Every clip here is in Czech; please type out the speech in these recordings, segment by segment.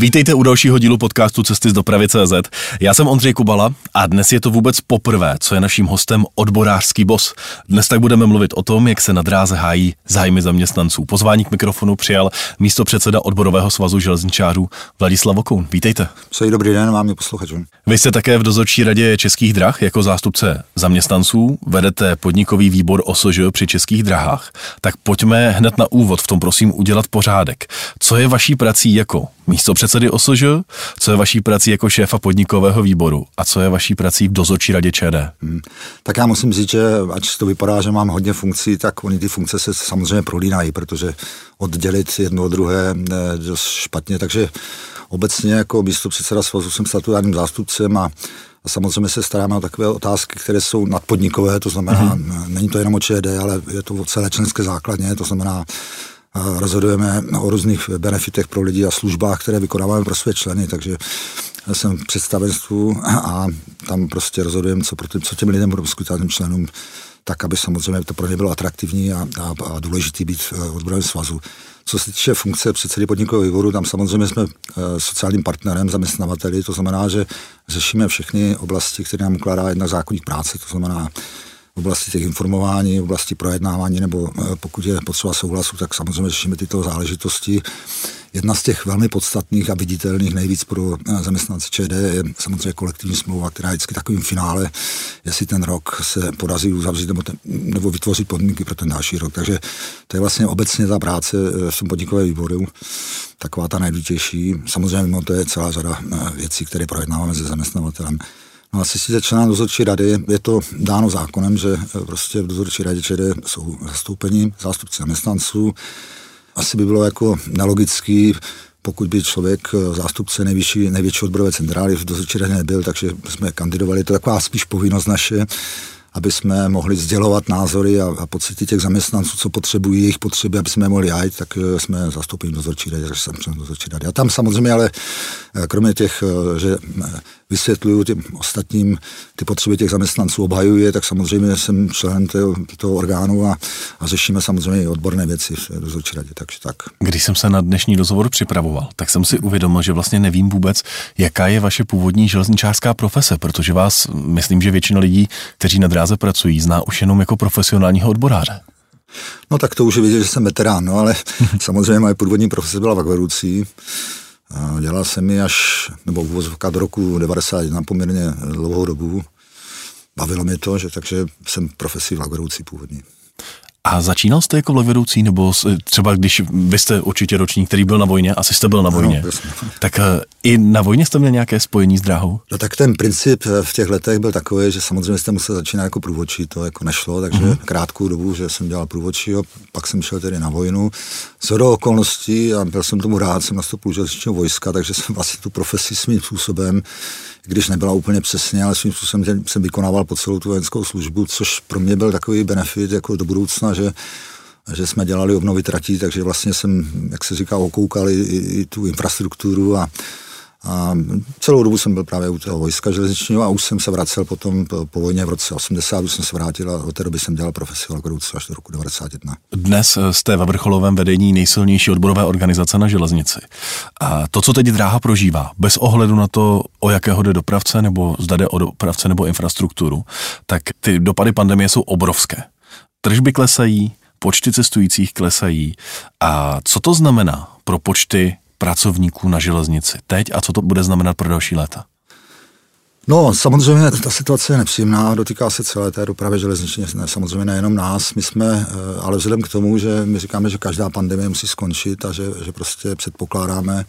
Vítejte u dalšího dílu podcastu Cesty z dopravy CZ. Já jsem Ondřej Kubala a dnes je to vůbec poprvé, co je naším hostem odborářský bos. Dnes tak budeme mluvit o tom, jak se na dráze hájí zájmy zaměstnanců. Pozvání k mikrofonu přijal místo předseda odborového svazu železničářů Vladislav Okoun. Vítejte. Přeji dobrý den vám i posluchačům. Vy jste také v dozorčí radě Českých drah jako zástupce zaměstnanců, vedete podnikový výbor OSŽ při Českých drahách. Tak pojďme hned na úvod v tom prosím udělat pořádek. Co je vaší prací jako místo předsedy OSŽ, co je vaší prací jako šéfa podnikového výboru a co je vaší prací v dozorčí radě ČD? Hmm. Tak já musím říct, že ať to vypadá, že mám hodně funkcí, tak oni ty funkce se samozřejmě prolínají, protože oddělit jedno od druhé je dost špatně, takže obecně jako místo předseda svazu jsem statutárním zástupcem a a samozřejmě se staráme o takové otázky, které jsou nadpodnikové, to znamená, mm-hmm. není to jenom o ČD, ale je to o celé členské základně, to znamená rozhodujeme o různých benefitech pro lidi a službách, které vykonáváme pro své členy, takže jsem v představenstvu a tam prostě rozhodujeme, co, pro tým, co těm lidem poskytovat těm členům, tak, aby samozřejmě to pro ně bylo atraktivní a, a, a důležitý být v odborovém svazu. Co se týče funkce předsedy podnikového výboru, tam samozřejmě jsme eh, sociálním partnerem, zaměstnavateli, to znamená, že řešíme všechny oblasti, které nám ukládá jedna zákonník práce, to znamená v oblasti těch informování, v oblasti projednávání, nebo eh, pokud je potřeba souhlasu, tak samozřejmě řešíme tyto záležitosti. Jedna z těch velmi podstatných a viditelných nejvíc pro eh, zaměstnance ČD je samozřejmě kolektivní smlouva, která je vždycky takovým finále, jestli ten rok se podaří uzavřít nebo, ten, nebo vytvořit podmínky pro ten další rok. Takže to je vlastně obecně ta práce eh, v tom podnikové výboru, taková ta nejdůležitější. Samozřejmě mimo to je celá řada věcí, které projednáváme se zaměstnavatelem. No a se člena dozorčí rady je to dáno zákonem, že eh, prostě v dozorčí radě ČD jsou zastoupeni zástupci zaměstnanců. Asi by bylo jako nelogický, pokud by člověk eh, zástupce nejvyšší, největší odborové centrály v dozorčí radě nebyl, takže jsme kandidovali. To je taková spíš povinnost naše, aby jsme mohli sdělovat názory a, a pocity těch zaměstnanců, co potřebují, jejich potřeby, aby jsme mohli jít, tak eh, jsme zastoupeni dozorčí radě, takže jsem dozorčí rady. A tam samozřejmě ale kromě těch, že vysvětluju těm ostatním ty potřeby těch zaměstnanců, obhajuji tak samozřejmě jsem členem toho, toho orgánu a, a řešíme samozřejmě i odborné věci v dozorčí radě, takže tak. Když jsem se na dnešní rozhovor připravoval, tak jsem si uvědomil, že vlastně nevím vůbec, jaká je vaše původní železničářská profese, protože vás, myslím, že většina lidí, kteří na dráze pracují, zná už jenom jako profesionálního odboráře. No tak to už je vidět, že jsem veterán, no ale samozřejmě moje původní profese byla vakvedoucí. Dělal jsem ji až, nebo uvozovka do roku 91 poměrně dlouhou dobu. Bavilo mě to, že takže jsem profesí vlakvedoucí původní. A začínal jste jako vlakvedoucí, nebo třeba když vy jste určitě ročník, který byl na vojně, asi jste byl na vojně, no, tak eh, i na vojně jste měl nějaké spojení s dráhou? No tak ten princip eh, v těch letech byl takový, že samozřejmě jste musel začínat jako průvodčí, to jako nešlo, takže mm-hmm. krátkou dobu, že jsem dělal průvodčího, pak jsem šel tedy na vojnu. Co do okolností, a byl jsem tomu rád, jsem nastoupil železničního vojska, takže jsem vlastně tu profesi svým způsobem když nebyla úplně přesně, ale svým způsobem jsem vykonával po celou tu vojenskou službu, což pro mě byl takový benefit jako do budoucna, že že jsme dělali obnovy tratí, takže vlastně jsem, jak se říká, okoukal i, i tu infrastrukturu a, a celou dobu jsem byl právě u toho vojska železničního a už jsem se vracel potom po, po vojně v roce 80, už jsem se vrátil a od té doby jsem dělal profesionál až do roku 91. Dnes jste ve vrcholovém vedení nejsilnější odborové organizace na železnici. A to, co teď dráha prožívá, bez ohledu na to, o jakého jde dopravce, nebo zda jde o dopravce nebo infrastrukturu, tak ty dopady pandemie jsou obrovské. Tržby klesají, počty cestujících klesají. A co to znamená pro počty pracovníků na železnici teď a co to bude znamenat pro další léta? No, samozřejmě ta situace je nepříjemná, dotýká se celé té dopravy železniční, ne, samozřejmě nejenom nás, my jsme, eh, ale vzhledem k tomu, že my říkáme, že každá pandemie musí skončit a že, že prostě předpokládáme,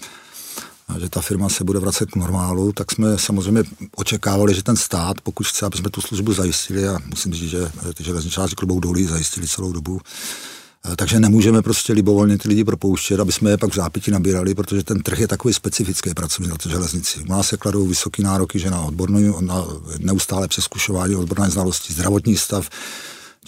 že ta firma se bude vracet k normálu, tak jsme samozřejmě očekávali, že ten stát, pokud chce, aby jsme tu službu zajistili, a musím říct, že ty železničáři klubou dolí zajistili celou dobu, Eh, takže nemůžeme prostě libovolně ty lidi propouštět, aby jsme je pak v zápěti nabírali, protože ten trh je takový specifický pracovní na té železnici. U nás se kladou vysoké nároky, že na odbornou, na neustále přeskušování odborné znalosti, zdravotní stav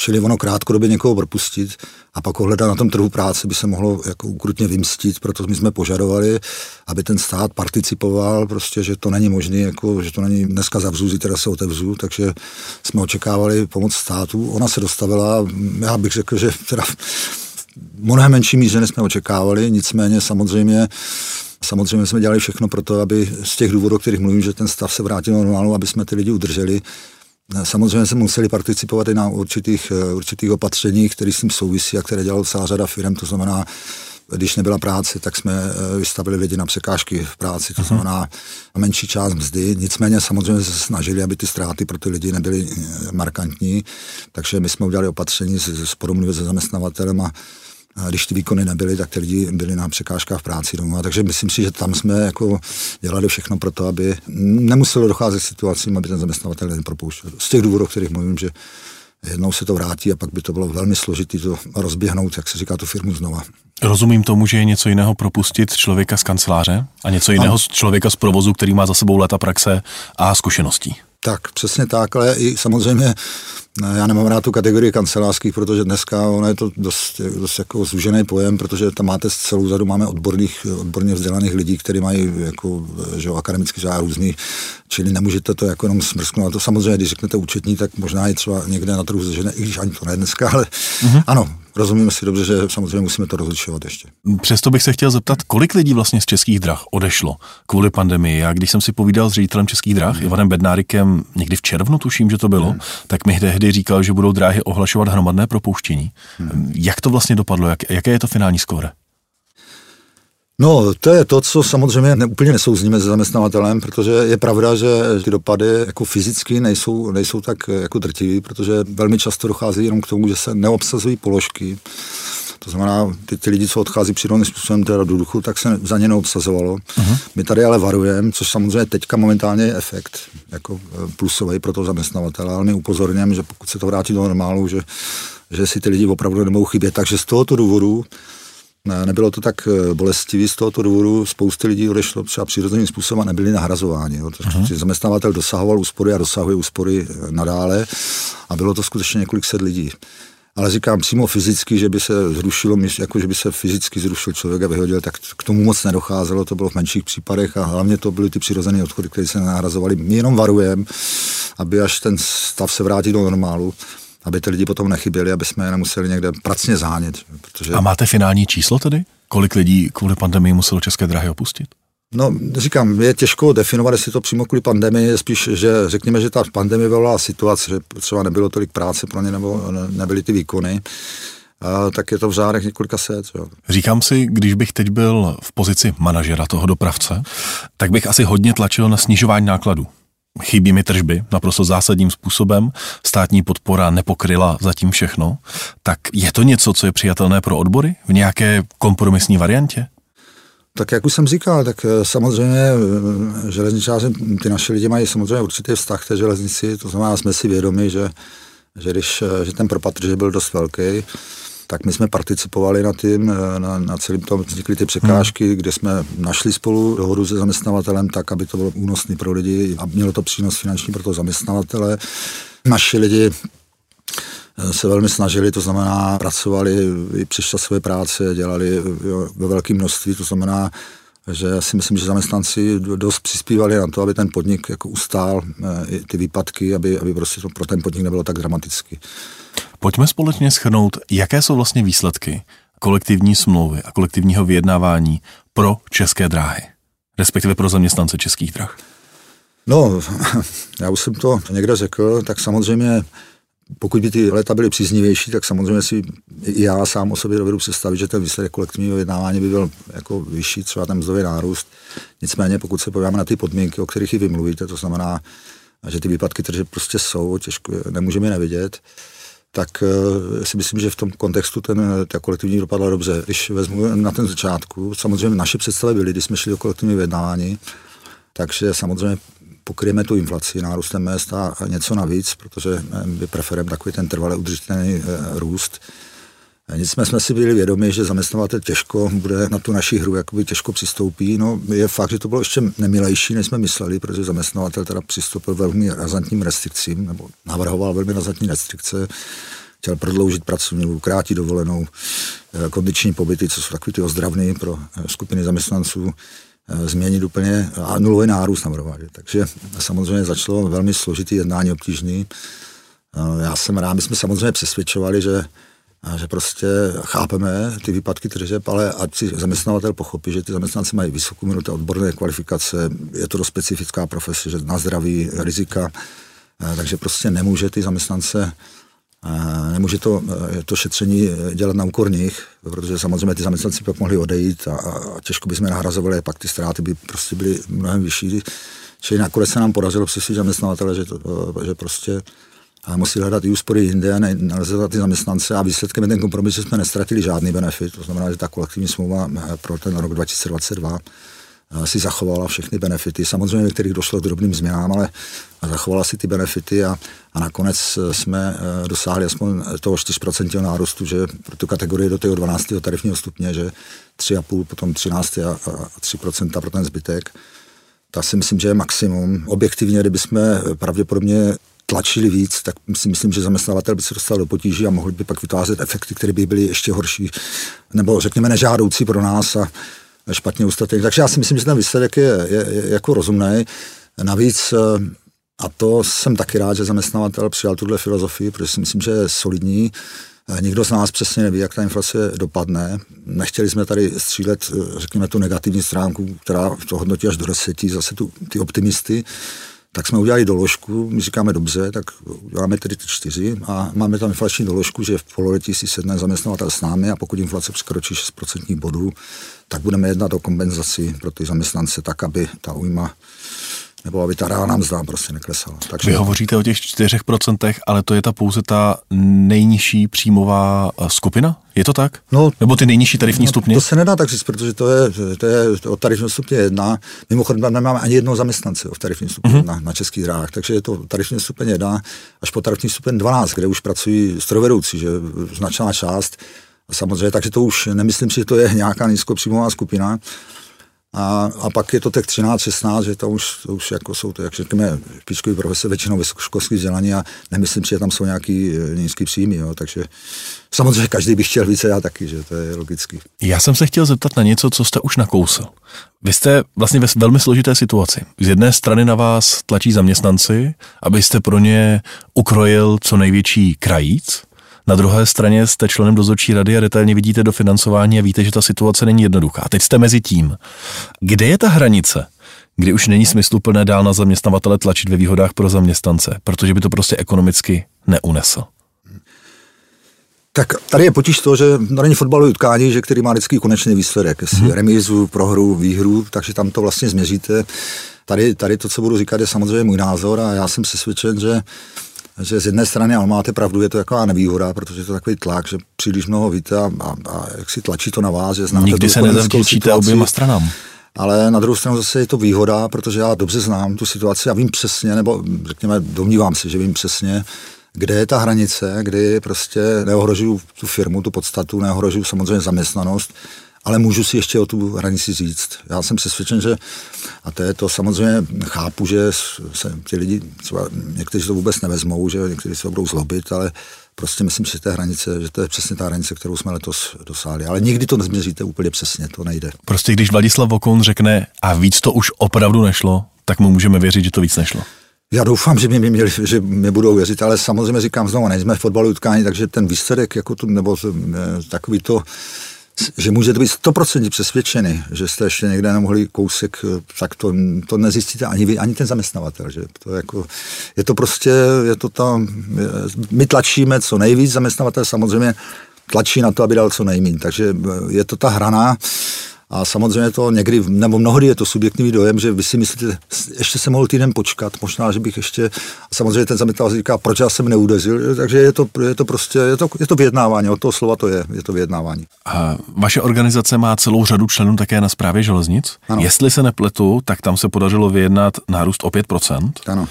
Čili ono krátkodobě někoho propustit a pak ohledat na tom trhu práce by se mohlo jako ukrutně vymstit, proto my jsme požadovali, aby ten stát participoval, prostě, že to není možné, jako, že to není dneska zavřu, zítra se otevřu, takže jsme očekávali pomoc státu. Ona se dostavila, já bych řekl, že teda mnohem menší míře, než jsme očekávali, nicméně samozřejmě Samozřejmě jsme dělali všechno pro to, aby z těch důvodů, o kterých mluvím, že ten stav se vrátil normálu, aby jsme ty lidi udrželi. Samozřejmě jsme museli participovat i na určitých, určitých opatřeních, které s tím souvisí a které dělala celá řada firm, to znamená, když nebyla práce, tak jsme eh, vystavili lidi na překážky v práci, to znamená menší část mzdy. Nicméně samozřejmě se snažili, aby ty ztráty pro ty lidi nebyly eh, markantní, takže my jsme udělali opatření s, s se zaměstnavatelem a a když ty výkony nebyly, tak ty lidi byli na překážkách v práci doma. Takže myslím si, že tam jsme jako dělali všechno pro to, aby nemuselo docházet k situacím, aby ten zaměstnavatel nepropouštěl. Z těch důvodů, o kterých mluvím, že jednou se to vrátí a pak by to bylo velmi složité to rozběhnout, jak se říká, tu firmu znova. Rozumím tomu, že je něco jiného propustit člověka z kanceláře a něco jiného z člověka z provozu, který má za sebou léta praxe a zkušeností. Tak, přesně tak, ale i samozřejmě já nemám rád tu kategorii kancelářských, protože dneska ono je to dost, dost jako zúžený pojem, protože tam máte celou řadu, máme odborných, odborně vzdělaných lidí, kteří mají jako, že jo, akademický řád různý, čili nemůžete to jako jenom smrsknout. A to samozřejmě, když řeknete účetní, tak možná i třeba někde na trhu zžené, i když ani to ne dneska, ale mm-hmm. ano, rozumíme si dobře, že samozřejmě musíme to rozlišovat ještě. Přesto bych se chtěl zeptat, kolik lidí vlastně z českých drah odešlo kvůli pandemii. Já když jsem si povídal s ředitelem českých drah, mm. Ivanem Bednárikem, někdy v červnu tuším, že to bylo, mm. tak mi tehdy říkal, že budou dráhy ohlašovat hromadné propouštění. Hmm. Jak to vlastně dopadlo? Jak, jaké je to finální skóre? No, to je to, co samozřejmě ne, úplně nesouzníme se zaměstnavatelem, protože je pravda, že ty dopady jako fyzicky nejsou, nejsou tak jako drtivý, protože velmi často dochází jenom k tomu, že se neobsazují položky. To znamená, ty, ty lidi, co odchází přirozeným způsobem teda do duchu, tak se za ně neobsazovalo. Uh-huh. My tady ale varujeme, což samozřejmě teďka momentálně je efekt jako e, plusový pro toho zaměstnavatele, ale my upozorňujeme, že pokud se to vrátí do normálu, že, že si ty lidi opravdu nemohou chybět. Takže z tohoto důvodu nebylo to tak e, bolestivý, z tohoto důvodu spousty lidí odešlo třeba přirozeným způsobem a nebyli nahrazováni. Jo. Uh-huh. Zaměstnavatel dosahoval úspory a dosahuje úspory e, nadále a bylo to skutečně několik set lidí ale říkám přímo fyzicky, že by se zrušilo, jako že by se fyzicky zrušil člověk a vyhodil, tak k tomu moc nedocházelo, to bylo v menších případech a hlavně to byly ty přirozené odchody, které se nahrazovaly. My jenom varujeme, aby až ten stav se vrátí do normálu, aby ty lidi potom nechyběli, aby jsme je nemuseli někde pracně zánět. Protože... A máte finální číslo tedy? Kolik lidí kvůli pandemii muselo České dráhy opustit? No, říkám, je těžko definovat, jestli to přímo kvůli pandemii, spíš, že řekněme, že ta pandemie vyvolala situace, že třeba nebylo tolik práce pro ně, nebo nebyly ty výkony, a tak je to v řádech několika set. Jo. Říkám si, když bych teď byl v pozici manažera toho dopravce, tak bych asi hodně tlačil na snižování nákladů. Chybí mi tržby naprosto zásadním způsobem, státní podpora nepokryla zatím všechno. Tak je to něco, co je přijatelné pro odbory v nějaké kompromisní variantě? Tak jak už jsem říkal, tak eh, samozřejmě eh, železničáři, ty naše lidi mají samozřejmě určitý vztah k té železnici, to znamená, jsme si vědomi, že, že, když, eh, že ten propad že byl dost velký, tak my jsme participovali na tím, na, na celém tom vznikly ty překážky, hmm. kde jsme našli spolu dohodu se zaměstnavatelem tak, aby to bylo únosné pro lidi a mělo to přínos finanční pro toho zaměstnavatele. Naši lidi se velmi snažili, to znamená pracovali i přes časové práce, dělali jo, ve velkém množství, to znamená, že já si myslím, že zaměstnanci dost přispívali na to, aby ten podnik jako ustál eh, ty výpadky, aby, aby prostě to pro ten podnik nebylo tak dramaticky. Pojďme společně schrnout, jaké jsou vlastně výsledky kolektivní smlouvy a kolektivního vyjednávání pro české dráhy, respektive pro zaměstnance českých drah. No, já už jsem to někde řekl, tak samozřejmě pokud by ty leta byly příznivější, tak samozřejmě si i já sám o sobě dovedu představit, že ten výsledek kolektivního vyjednávání by byl jako vyšší, třeba ten mzdový nárůst. Nicméně, pokud se podíváme na ty podmínky, o kterých i vy mluvíte, to znamená, že ty výpadky tržeb prostě jsou, těžko, nemůžeme je nevidět, tak uh, si myslím, že v tom kontextu ten, ta kolektivní dopadla dobře. Když vezmu na ten začátku, samozřejmě naše představy byly, když jsme šli do kolektivního vyjednávání, takže samozřejmě pokryjeme tu inflaci nárůstem mest a něco navíc, protože my preferujeme takový ten trvalý udržitelný eh, růst. Nicméně jsme si byli vědomi, že zaměstnavatel těžko bude na tu naši hru, jakoby těžko přistoupí. No, je fakt, že to bylo ještě nemilejší, než jsme mysleli, protože zaměstnavatel teda přistoupil velmi razantním restrikcím, nebo navrhoval velmi razantní restrikce, chtěl prodloužit pracovní dobu, krátit dovolenou, kondiční pobyty, co jsou takový ty ozdravný pro skupiny zaměstnanců, změnit úplně a nulový nárůst navrhovat. Takže samozřejmě začalo velmi složitý jednání, obtížný. Já jsem rád, my jsme samozřejmě přesvědčovali, že a že prostě chápeme ty výpadky tržeb, ale ať si zaměstnavatel pochopí, že ty zaměstnanci mají vysokou minutu odborné kvalifikace, je to do specifická profese, že na zdraví, rizika, takže prostě nemůže ty zaměstnance nemůže to, to šetření dělat na úkor nich, protože samozřejmě ty zaměstnanci pak mohli odejít a, a těžko bychom nahrazovali, pak ty ztráty by prostě byly mnohem vyšší. Čili nakonec se nám podařilo přesvědčit zaměstnavatele, že, to, že prostě a musí hledat i úspory jinde a ty zaměstnance a výsledkem je ten kompromis, že jsme nestratili žádný benefit, to znamená, že ta kolektivní smlouva eh, pro ten rok 2022 eh, si zachovala všechny benefity. Samozřejmě některých došlo k drobným změnám, ale zachovala si ty benefity a, a nakonec eh, jsme dosáhli aspoň toho 4% nárůstu, že pro tu kategorii do toho 12. tarifního stupně, že 3,5, potom 13 a, a 3% pro ten zbytek. Tak si myslím, že je maximum. Objektivně, kdybychom pravděpodobně tlačili víc, tak si myslím, že zaměstnavatel by se dostal do potíží a mohl by pak vytvářet efekty, které by byly ještě horší, nebo řekněme nežádoucí pro nás a špatně ustatek. Takže já si myslím, že ten výsledek je, je, je jako rozumný. Navíc, eh, a to jsem taky rád, že zaměstnavatel přijal tuhle filozofii, protože si myslím, že je solidní. Eh, nikdo z nás přesně neví, jak ta inflace dopadne. Nechtěli jsme tady střílet, eh, řekněme, tu negativní stránku, která to hodnotí až do deseti, zase tu, ty optimisty tak jsme udělali doložku, my říkáme dobře, tak uděláme tedy ty čtyři. A máme tam inflační doložku, že v pololetí si sedne zaměstnavatel s námi a pokud inflace překročí 6% bodů, tak budeme jednat o kompenzaci pro ty zaměstnance tak, aby ta újma nebo aby ta reálná mzda prostě neklesala. Takže Vy hovoříte o těch 4%, ale to je ta pouze ta nejnižší příjmová eh, skupina? Je to tak? No, nebo ty nejnižší tarifní no, stupně? To se nedá tak říct, protože to je, to je o tarifní stupně jedna. Mimochodem tam nemáme ani jednoho zaměstnance v tarifní stupně mm-hmm. na, na českých dráhách, takže je to tarifní stupeň jedna až po tarifní stupeň 12, kde už pracují strojvedoucí, že značná část. Samozřejmě, takže to už nemyslím si, že to je nějaká nízkopříjmová skupina. A, a pak je to tak 13, 16, že to už, to už jako jsou to, jak řekněme, špičkový profese, většinou vysokoškolský vzdělání a nemyslím si, že tam jsou nějaký eh, nízký příjmy, jo, takže samozřejmě každý by chtěl více, já taky, že to je logický. Já jsem se chtěl zeptat na něco, co jste už nakousil. Vy jste vlastně ve velmi složité situaci. Z jedné strany na vás tlačí zaměstnanci, abyste pro ně ukrojil co největší krajíc, na druhé straně jste členem dozorčí rady a detailně vidíte do financování a víte, že ta situace není jednoduchá. Teď jste mezi tím. Kde je ta hranice? kdy už není smysluplné dál na zaměstnavatele tlačit ve výhodách pro zaměstnance, protože by to prostě ekonomicky neunesl. Tak tady je potíž to, že to není fotbalové utkání, že který má vždycky konečný výsledek, jestli hmm. remízu, prohru, výhru, takže tam to vlastně změříte. Tady, tady to, co budu říkat, je samozřejmě můj názor a já jsem přesvědčen, že že z jedné strany, ale máte pravdu, je to taková nevýhoda, protože je to takový tlak, že příliš mnoho víte a, a, a jak si tlačí to na vás, že znáte Nikdy se nezavděčíte oběma stranám. Ale na druhou stranu zase je to výhoda, protože já dobře znám tu situaci a vím přesně, nebo řekněme, domnívám se, že vím přesně, kde je ta hranice, kdy prostě neohrožuju tu firmu, tu podstatu, neohrožuju samozřejmě zaměstnanost ale můžu si ještě o tu hranici říct. Já jsem přesvědčen, že, a to je to samozřejmě, chápu, že se ti lidi, třeba někteří to vůbec nevezmou, že někteří se budou zlobit, ale prostě myslím, že té hranice, že to je přesně ta hranice, kterou jsme letos dosáhli. Ale nikdy to nezměříte úplně přesně, to nejde. Prostě když Vladislav Vokon řekne a víc to už opravdu nešlo, tak mu můžeme věřit, že to víc nešlo. Já doufám, že mi, měli, že mi budou věřit, ale samozřejmě říkám znovu, nejsme v fotbalu utkání, takže ten výsledek, jako tu, nebo takový to, že můžete být stoprocentně přesvědčeni, že jste ještě někde nemohli kousek, tak to, to nezjistíte ani vy, ani ten zaměstnavatel. Že to jako, je to prostě, je to tam, my tlačíme co nejvíc, zaměstnavatel samozřejmě tlačí na to, aby dal co nejméně. Takže je to ta hrana, a samozřejmě to někdy, nebo mnohdy je to subjektivní dojem, že vy si myslíte, ještě jsem mohl týden počkat, možná, že bych ještě, samozřejmě ten zaměstnavatel říká, proč já jsem neudezil, takže je to, je to prostě, je to, je to vyjednávání, od toho slova to je, je to vyjednávání. A vaše organizace má celou řadu členů také na správě železnic. Ano. Jestli se nepletu, tak tam se podařilo vyjednat nárůst o 5%. Ano.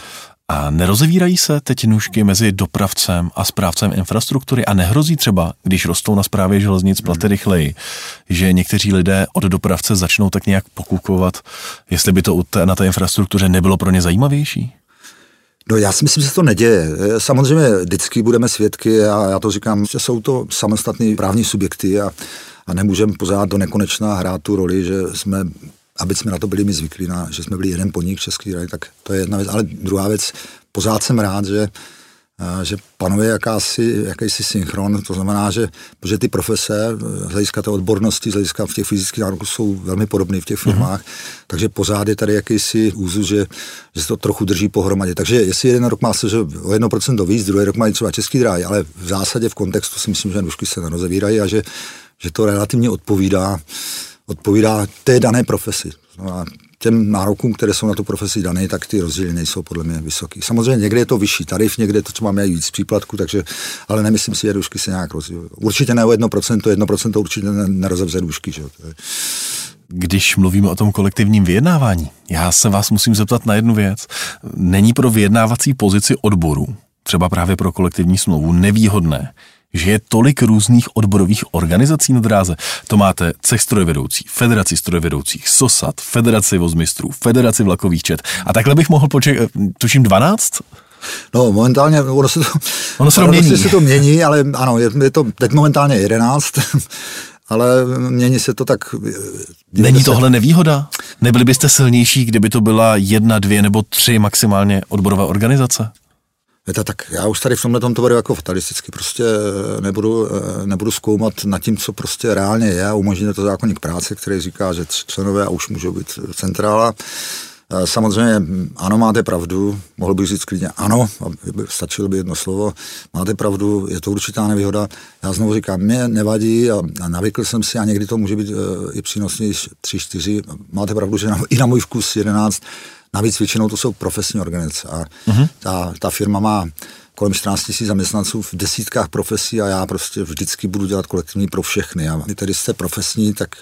A nerozevírají se teď nůžky mezi dopravcem a správcem infrastruktury a nehrozí třeba, když rostou na správě železnic platy hmm. rychleji, že někteří lidé od dopravce začnou tak nějak pokukovat, jestli by to na té infrastruktuře nebylo pro ně zajímavější? No já si myslím, že se to neděje. Samozřejmě vždycky budeme svědky a já to říkám, že jsou to samostatné právní subjekty a, a nemůžeme pořád do nekonečna hrát tu roli, že jsme aby jsme na to byli my zvyklí, na, že jsme byli jeden podnik Český rady, tak to je jedna věc. Ale druhá věc, pořád jsem rád, že že panuje jakási, jakýsi synchron, to znamená, že, že ty profese z hlediska té odbornosti, z hlediska v těch fyzických nároků jsou velmi podobné v těch mhm. firmách, mm-hmm. takže pořád je tady jakýsi úzus, že, že se to trochu drží pohromadě. Takže jestli jeden rok má se že o 1% víc, druhý rok mají třeba český dráhy, ale v zásadě v kontextu si myslím, že nůžky se nerozevírají a že, že to relativně odpovídá, odpovídá té dané profesi. Znamená, těm nárokům, které jsou na tu profesi dané, tak ty rozdíly nejsou podle mě vysoké. Samozřejmě někde je to vyšší tarif, někde to třeba mají víc příplatku, takže, ale nemyslím si, že dušky se nějak rozdíl. Určitě ne o 1%, 1% určitě nerozevře dušky. Že? Když mluvíme o tom kolektivním vyjednávání, já se vás musím zeptat na jednu věc. Není pro vyjednávací pozici odboru, třeba právě pro kolektivní smlouvu, nevýhodné, že je tolik různých odborových organizací na dráze. To máte cech strojvedoucí, federaci strojvedoucích, SOSAT, federaci vozmistrů, federaci vlakových čet. A takhle bych mohl počítat, tuším 12? No, momentálně, ono se to, ono se to mění. se to mění, ale ano, je, je to teď momentálně 11, ale mění se to tak... Není tohle nevýhoda? Nebyli byste silnější, kdyby to byla jedna, dvě nebo tři maximálně odborové organizace? Víte, tak já už tady v tomhle tom to beru jako fatalisticky, prostě eh, nebudu, eh, nebudu zkoumat nad tím, co prostě reálně je a umožňuje to zákonník práce, který říká, že členové a už můžou být centrála. Eh, samozřejmě, ano, máte pravdu, mohl bych říct klidně ano, stačilo by jedno slovo, máte pravdu, je to určitá nevýhoda. Já znovu říkám, mě nevadí a, a navykl jsem si a někdy to může být i přínosný 3, 4, máte pravdu, že na, i na můj vkus 11, Navíc většinou to jsou profesní organizace a uh-huh. ta, ta firma má kolem 14 000 zaměstnanců v desítkách profesí a já prostě vždycky budu dělat kolektivní pro všechny. A vy tedy jste profesní, tak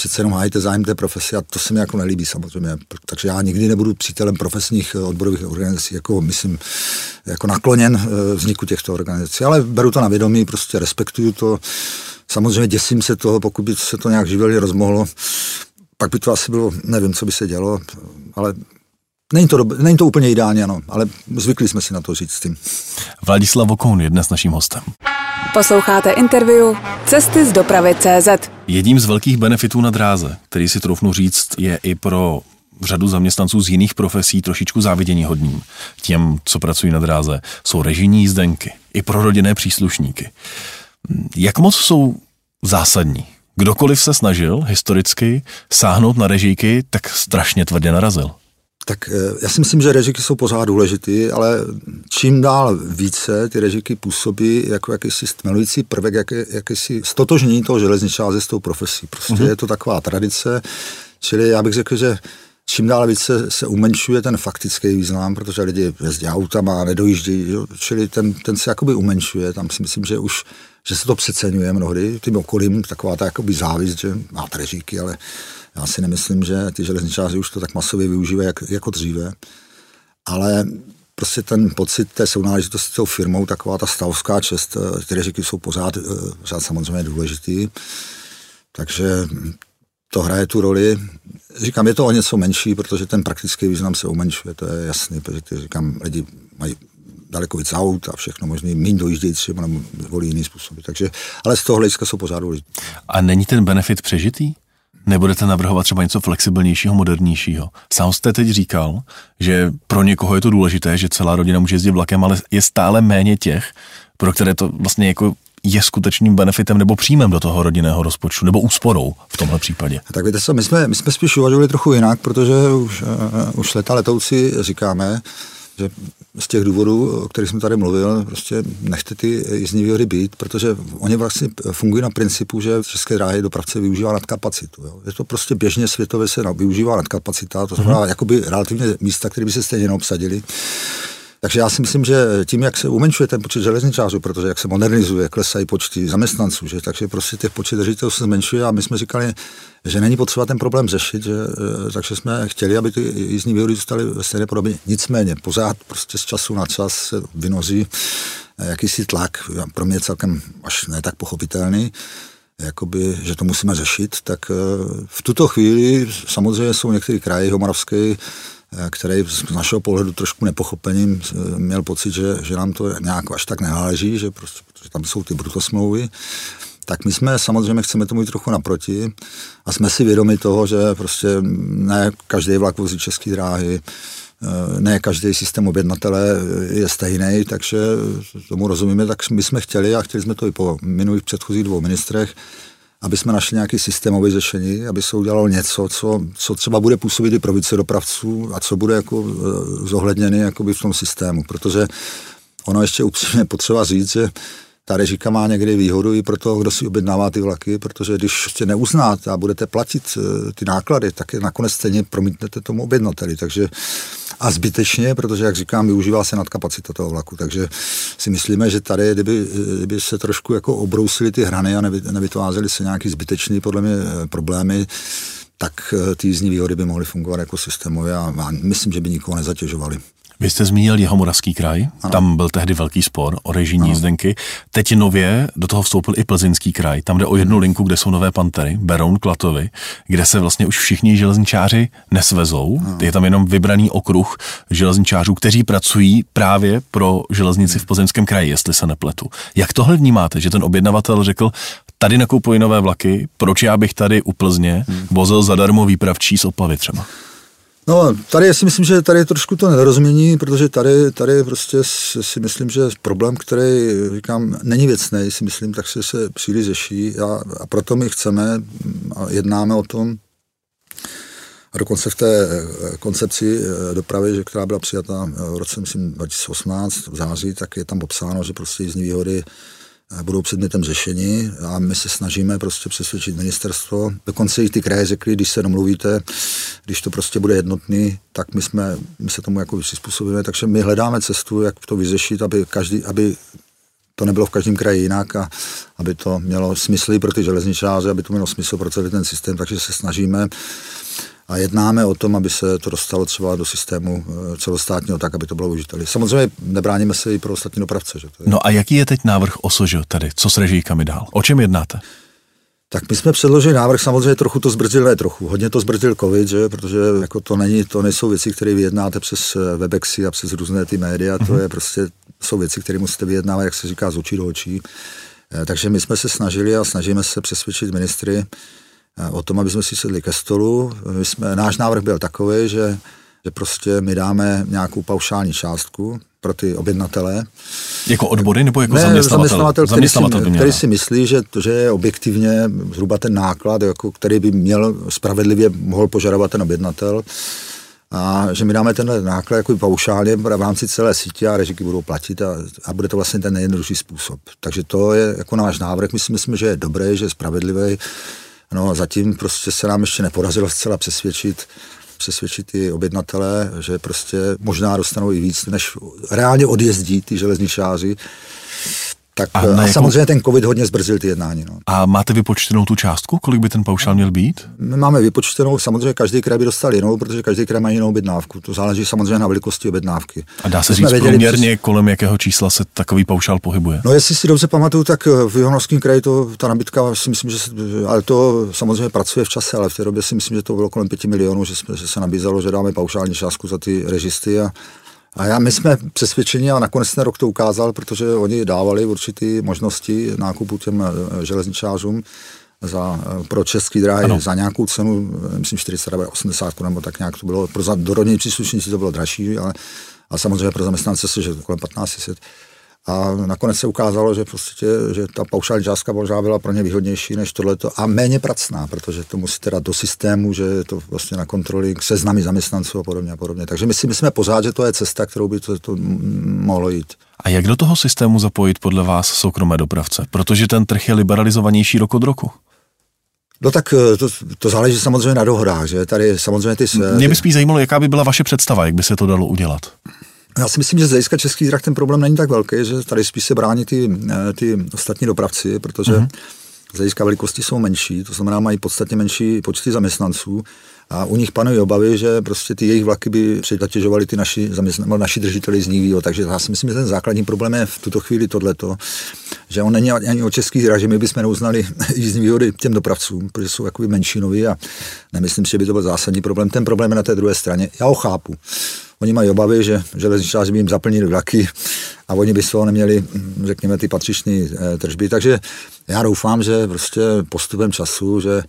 přece jenom hájíte zájem té profese a to se mi jako nelíbí samozřejmě. Takže já nikdy nebudu přítelem profesních eh, odborových organizací, jako myslím, jako nakloněn eh, vzniku těchto organizací, ale beru to na vědomí, prostě respektuju to. Samozřejmě děsím se toho, pokud by se to nějak živelně rozmohlo, pak by to asi bylo, nevím, co by se dělo, ale Není to, dob- není to úplně ideálně, ano, ale zvykli jsme si na to říct s tím. Vladislav Vokoun je dnes naším hostem. Posloucháte interview Cesty z dopravy CZ. Jedním z velkých benefitů na dráze, který si troufnu říct, je i pro řadu zaměstnanců z jiných profesí trošičku závidění hodním. Těm, co pracují na dráze, jsou režijní jízdenky, i pro rodinné příslušníky. Jak moc jsou zásadní? Kdokoliv se snažil historicky sáhnout na režijky, tak strašně tvrdě narazil. Tak eh, já si myslím, že režiky jsou pořád důležitý, ale čím dál více ty režiky působí jako jakýsi stmelující prvek, jak, jakýsi stotožnění toho železničáře s tou profesí. Prostě mm-hmm. je to taková tradice, čili já bych řekl, že čím dál více se umenšuje ten faktický význam, protože lidi jezdí autama a nedojíždějí, čili ten, ten se jakoby umenšuje, tam si myslím, že už že se to přeceňuje mnohdy tím okolím, taková ta jakoby závist, že máte režíky, ale já si nemyslím, že ty železničáři už to tak masově využívají jak, jako dříve. Ale prostě ten pocit té sounáležitosti s tou firmou, taková ta stavská čest, eh, ty režiky jsou pořád, eh, pořád samozřejmě důležitý. Takže to hraje tu roli. Říkám, je to o něco menší, protože ten praktický význam se umenšuje, to je jasný, protože ty, říkám, lidi mají daleko víc aut a všechno možný, méně dojíždějí třeba nebo volí jiný způsoby. Takže, ale z toho hlediska jsou pořád důležitý. A není ten benefit přežitý? Nebudete navrhovat třeba něco flexibilnějšího, modernějšího? Sám jste teď říkal, že pro někoho je to důležité, že celá rodina může jezdit vlakem, ale je stále méně těch, pro které to vlastně jako je skutečným benefitem nebo příjmem do toho rodinného rozpočtu, nebo úsporou v tomhle případě? Tak víte co, my jsme, my jsme spíš uvažovali trochu jinak, protože už, uh, už leta letouci říkáme, že z těch důvodů, o kterých jsme tady mluvil, prostě nechte ty jízdní výhody být, protože oni vlastně fungují na principu, že České dráhy dopravce využívá nadkapacitu. Jo. Je to prostě běžně světově se využívá nadkapacita, to znamená mm-hmm. jakoby relativně místa, které by se stejně neobsadili. Takže já si myslím, že tím, jak se umenšuje ten počet železničářů, protože jak se modernizuje, klesají počty zaměstnanců, že, takže prostě těch počet držitelů se zmenšuje a my jsme říkali, že není potřeba ten problém řešit, že, eh, takže jsme chtěli, aby ty jízdní výhody zůstaly ve stejné podobě. Nicméně pořád prostě z času na čas se vynoří eh, jakýsi tlak, pro mě celkem až ne tak pochopitelný, jakoby, že to musíme řešit, tak eh, v tuto chvíli samozřejmě jsou některé kraje, Homoravské, který z našeho pohledu trošku nepochopením měl pocit, že, že nám to nějak až tak nenáleží, že prostě, protože tam jsou ty brutosmlouvy tak my jsme samozřejmě chceme tomu jít trochu naproti a jsme si vědomi toho, že prostě ne každý vlak vozí české dráhy, eh, ne každý systém objednatele je stejný, takže tomu rozumíme, tak my jsme chtěli a chtěli jsme to i po minulých předchozích dvou ministrech, aby jsme našli nějaký systémové řešení, aby se udělalo něco, co, co třeba bude působit i pro více dopravců a co bude jako eh, zohledněny jakoby v tom systému, protože ono ještě upřímně potřeba říct, že ta režika má někdy výhodu i pro toho, kdo si objednává ty vlaky, protože když tě neuznáte a budete platit eh, ty náklady, tak je nakonec stejně promítnete tomu objednateli. Takže a zbytečně, protože, jak říkám, využívá se nadkapacita toho vlaku. Takže si myslíme, že tady, kdyby, kdyby se trošku jako obrousily ty hrany a nevy, nevytvářely se nějaký zbytečný podle mě eh, problémy, tak eh, ty jízdní výhody by mohly fungovat jako systémově a, myslím, že by nikoho nezatěžovali. Vy jste zmínil Jihomoravský kraj, ano. tam byl tehdy velký spor o režijní jízdenky. Teď nově do toho vstoupil i Plzeňský kraj. Tam jde o jednu linku, kde jsou nové pantery, Beroun, Klatovy, kde se vlastně už všichni železničáři nesvezou. Ano. Je tam jenom vybraný okruh železničářů, kteří pracují právě pro železnici v Plzeňském kraji, jestli se nepletu. Jak tohle vnímáte, že ten objednavatel řekl, tady nakupuji nové vlaky, proč já bych tady u Plzně hmm. vozil zadarmo výpravčí z Opavy třeba? No, tady si myslím, že tady je trošku to nedorozumění, protože tady, tady prostě si myslím, že problém, který, říkám, není věcný, si myslím, tak se, se příliš řeší. A, a proto my chceme a jednáme o tom, a dokonce v té eh, koncepci eh, dopravy, že, která byla přijata v roce myslím, 2018 v září, tak je tam popsáno, že prostě jízdní výhody budou předmětem řešení a my se snažíme prostě přesvědčit ministerstvo. Dokonce i ty kraje řekli, když se domluvíte, když to prostě bude jednotný, tak my, jsme, my se tomu jako přizpůsobíme, takže my hledáme cestu, jak to vyřešit, aby každý, aby to nebylo v každém kraji jinak a aby to mělo smysl pro ty železničáře, aby to mělo smysl pro celý ten systém, takže se snažíme a jednáme o tom, aby se to dostalo třeba do systému eh, celostátního tak, aby to bylo užitelné. Samozřejmě nebráníme se i pro ostatní dopravce. Že to je... No a jaký je teď návrh OSOŽ tady? Co s režijkami dál? O čem jednáte? Tak my jsme předložili návrh, samozřejmě trochu to zbrzdil, ne trochu, hodně to zbrzdil covid, že? protože jako to, není, to nejsou věci, které vyjednáte přes eh, Webexy a přes různé ty média, mm-hmm. to mhm. je prostě, jsou věci, které musíte vyjednávat, jak se říká, z očí do očí. Eh, takže my jsme se snažili a snažíme se přesvědčit ministry, o tom, aby jsme si sedli ke stolu. My jsme, náš návrh byl takový, že, že prostě my dáme nějakou paušální částku pro ty objednatele. Jako odbory nebo jako ne, zaměstnavatel? zaměstnavatel, který, zaměstnavatel si, který si myslí, že, to, že je objektivně zhruba ten náklad, jako, který by měl spravedlivě mohl požadovat ten objednatel a že my dáme tenhle náklad jako paušálně v rámci celé sítě a režiky budou platit a, a bude to vlastně ten nejjednodušší způsob. Takže to je jako náš návrh. My si myslíme, že je dobrý, že je spravedlivý No zatím prostě se nám ještě nepodařilo zcela přesvědčit přesvědčit ty objednatele, že prostě možná dostanou i víc, než reálně odjezdí ty železničáři. Tak a, a jakou... samozřejmě ten covid hodně zbrzil ty jednání. No. A máte vypočtenou tu částku, kolik by ten paušál měl být? My máme vypočtenou, samozřejmě každý kraj by dostal jinou, protože každý kraj má jinou objednávku. To záleží samozřejmě na velikosti objednávky. A dá se říct věděli, průměrně, přes... kolem jakého čísla se takový paušál pohybuje? No jestli si dobře pamatuju, tak v Jihonovském kraji to, ta nabídka si myslím, že se, ale to samozřejmě pracuje v čase, ale v té době si myslím, že to bylo kolem 5 milionů, že, jsme, že se nabízelo, že dáme paušální částku za ty režisty a a já, my jsme přesvědčeni a nakonec ten rok to ukázal, protože oni dávali určité možnosti nákupu těm eh, železničářům za, eh, pro český dráhy ano. za nějakou cenu, eh, myslím 40 nebo 80 nebo tak nějak to bylo. Pro dorodní příslušníci to bylo dražší, ale a samozřejmě pro zaměstnance se, že kolem 1500. A nakonec se ukázalo, že, prostě, že ta paušální částka možná byla pro ně výhodnější než tohleto a méně pracná, protože to musíte dát do systému, že je to vlastně na kontroly, seznamy zaměstnanců a podobně a podobně. Takže my si myslíme pořád, že to je cesta, kterou by to, to mohlo jít. A jak do toho systému zapojit podle vás soukromé dopravce? Protože ten trh je liberalizovanější rok od roku. No tak eh, to, to záleží samozřejmě na dohodách, že tady samozřejmě ty... Mě by spíš zajímalo, jaká by byla vaše představa, jak by se to dalo udělat. Já si myslím, že z hlediska českých drah ten problém není tak velký, že tady spíš se brání ty, eh, ty ostatní dopravci, protože uh-huh. z hlediska velikosti jsou menší, to znamená mají podstatně menší počty zaměstnanců a u nich panují obavy, že prostě ty jejich vlaky by přetatěžovaly ty naši, zaměstnan- naši držiteli z nich, takže já si myslím, že ten základní problém je v tuto chvíli tohleto, že on není ani o českých hrách, že my bychom neuznali jízdní výhody těm dopravcům, protože jsou jakoby menšinoví a nemyslím si, že by to byl zásadní problém. Ten problém je na té druhé straně. Já ho chápu. Oni mají obavy, že železničáři by jim zaplnili vlaky a oni by z toho neměli, řekněme, ty patřičné eh, tržby. Takže já doufám, že prostě postupem času, že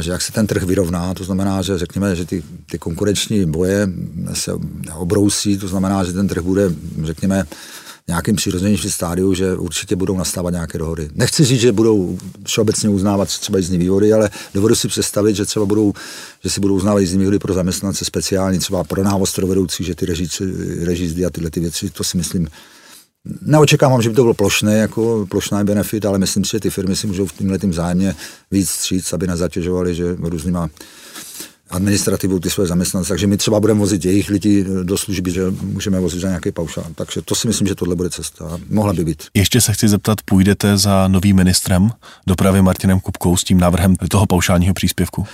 že jak se ten trh vyrovná, to znamená, že řekněme, že ty, ty konkurenční boje se obrousí, to znamená, že ten trh bude, řekněme, nějakým přirozenějším stádiu, že určitě budou nastávat nějaké dohody. Nechci říct, že budou všeobecně uznávat třeba jízdní výhody, ale dovedu si představit, že třeba budou, že si budou uznávat jízdní výhody pro zaměstnance speciální, třeba pro návoz vedoucí, že ty režízdy a tyhle ty věci, to si myslím, Neočekávám, že by to bylo plošné, jako plošná benefit, ale myslím si, že ty firmy si můžou v tímhle tím zájemně víc stříct, aby nezatěžovali, že různýma administrativu ty své zaměstnance, takže my třeba budeme vozit jejich lidi do služby, že můžeme vozit za nějaký paušál. Takže to si myslím, že tohle bude cesta. Mohla by být. Ještě se chci zeptat, půjdete za novým ministrem dopravy Martinem Kupkou s tím návrhem toho paušálního příspěvku?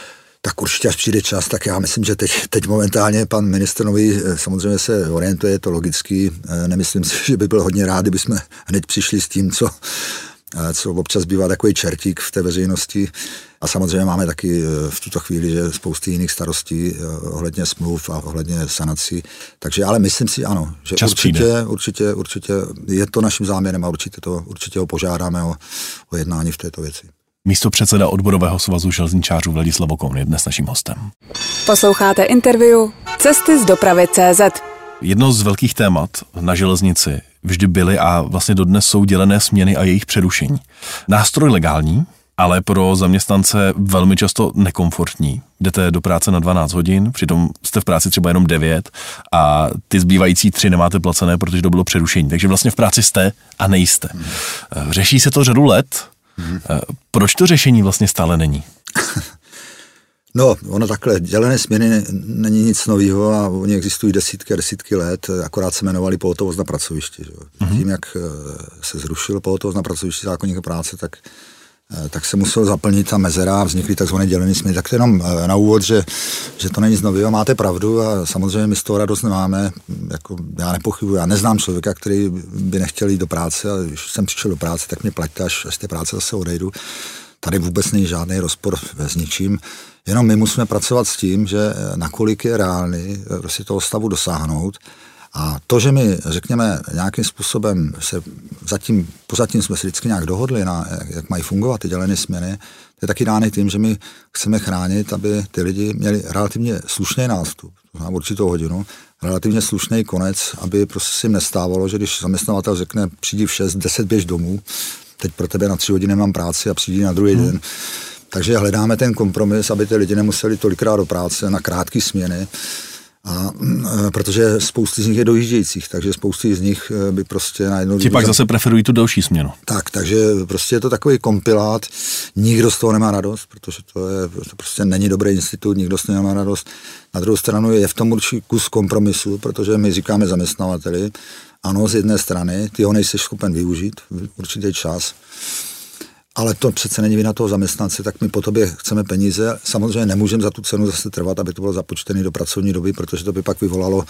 Tak určitě až přijde čas, tak já myslím, že teď, teď momentálně pan ministr nový eh, samozřejmě se orientuje, je to logický. Eh, nemyslím si, že by byl hodně rád, kdyby jsme hned přišli s tím, co, eh, co občas bývá takový čertík v té veřejnosti. A samozřejmě máme taky v tuto chvíli, že spousty jiných starostí ohledně smluv a ohledně sanací. Takže ale myslím si, ano, že Čas určitě, určitě, určitě je to naším záměrem a určitě, to, určitě ho požádáme o, o jednání v této věci. Místo předseda odborového svazu železničářů Vladislav Okoun je dnes naším hostem. Posloucháte interview Cesty z dopravy CZ. Jedno z velkých témat na železnici vždy byly a vlastně dodnes jsou dělené směny a jejich přerušení. Nástroj legální, ale pro zaměstnance velmi často nekomfortní. Jdete do práce na 12 hodin, přitom jste v práci třeba jenom 9 a ty zbývající tři nemáte placené, protože to bylo přerušení. Takže vlastně v práci jste a nejste. Řeší se to řadu let, Mm-hmm. Proč to řešení vlastně stále není? No, ono takhle, dělené směny není nic nového a oni existují desítky a desítky let, akorát se jmenovali pohotovost na pracovišti. Že? Mm-hmm. Tím, jak eh, se zrušil pohotovost na pracovišti zákonník práce, tak Eh, tak se musel zaplnit ta mezera a vznikly takzvané dělené směny. Tak to jenom eh, na úvod, že, že to není z nového, máte pravdu a samozřejmě my z toho radost nemáme. Jako, já nepochybuji, já neznám člověka, který by nechtěl jít do práce a když jsem přišel do práce, tak mě plaťte, až z té práce zase odejdu. Tady vůbec není žádný rozpor s ničím. Jenom my musíme pracovat s tím, že eh, nakolik je reálný si toho stavu dosáhnout a to, že my, řekněme, nějakým způsobem se zatím, pozatím jsme se vždycky nějak dohodli na, jak, jak mají fungovat ty dělené směny, to je taky dány tím, že my chceme chránit, aby ty lidi měli relativně slušný nástup, to znamená určitou hodinu, relativně slušný konec, aby prostě si jim nestávalo, že když zaměstnavatel řekne, přijdi v 6, 10 běž domů, teď pro tebe na tři hodiny mám práci a přijdi na druhý hmm. den. Takže hledáme ten kompromis, aby ty lidi nemuseli tolikrát do práce na krátké směny, a, e, protože spousty z nich je dojíždějících, takže spousty z nich e, by prostě najednou... Ti pak zase preferují tu další směnu. Tak, takže prostě je to takový kompilát, nikdo z toho nemá radost, protože to, je, to prostě není dobrý institut, nikdo z toho nemá radost. Na druhou stranu je v tom určitý kus kompromisu, protože my říkáme zaměstnavateli, ano, z jedné strany, ty ho nejsi schopen využít v určitý čas, ale to přece není vina toho zaměstnance, tak my po tobě chceme peníze. Samozřejmě nemůžeme za tu cenu zase trvat, aby to bylo započtené do pracovní doby, protože to by pak vyvolalo,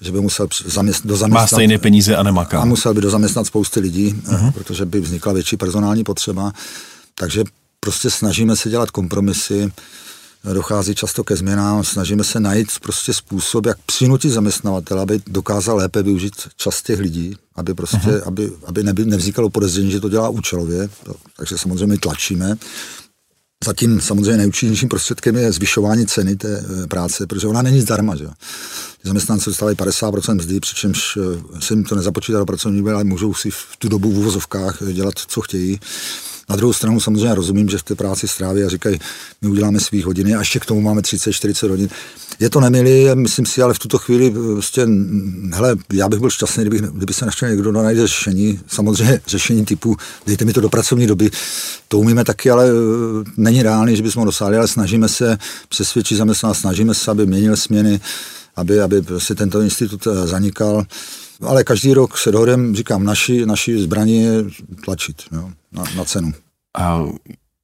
že by musel zaměst, do zaměstnat... Má stejné peníze a nemaká. A musel by do zaměstnat spousty lidí, uh-huh. protože by vznikla větší personální potřeba. Takže prostě snažíme se dělat kompromisy, dochází často ke změnám, snažíme se najít prostě způsob, jak přinutit zaměstnavatele, aby dokázal lépe využít čas těch lidí, aby prostě, uh-huh. aby, aby neby, nevznikalo podezření, že to dělá účelově, takže samozřejmě tlačíme. Zatím samozřejmě nejúčinnějším prostředkem je zvyšování ceny té eh, práce, protože ona není zdarma. Že? Zaměstnanci dostávají 50% mzdy, přičemž eh, se jim to nezapočítá do pracovní doby, ale můžou si v tu dobu v uvozovkách dělat, co chtějí. Na druhou stranu samozřejmě rozumím, že v té práci stráví a říkají, my uděláme svých hodiny a ještě k tomu máme 30-40 hodin. Je to nemilý, myslím si, ale v tuto chvíli prostě, hele, já bych byl šťastný, kdyby, kdyby se našel někdo, kdo najde řešení. Samozřejmě řešení typu, dejte mi to do pracovní doby, to umíme taky, ale eh, není reálný, že bychom dosáhli, ale snažíme se přesvědčit zaměstnat, snažíme se, aby měnil směny, aby, aby si tento institut eh, zanikal. Ale každý rok se dohodem, říkám, naši, naši zbraní je tlačit jo, na, na cenu. A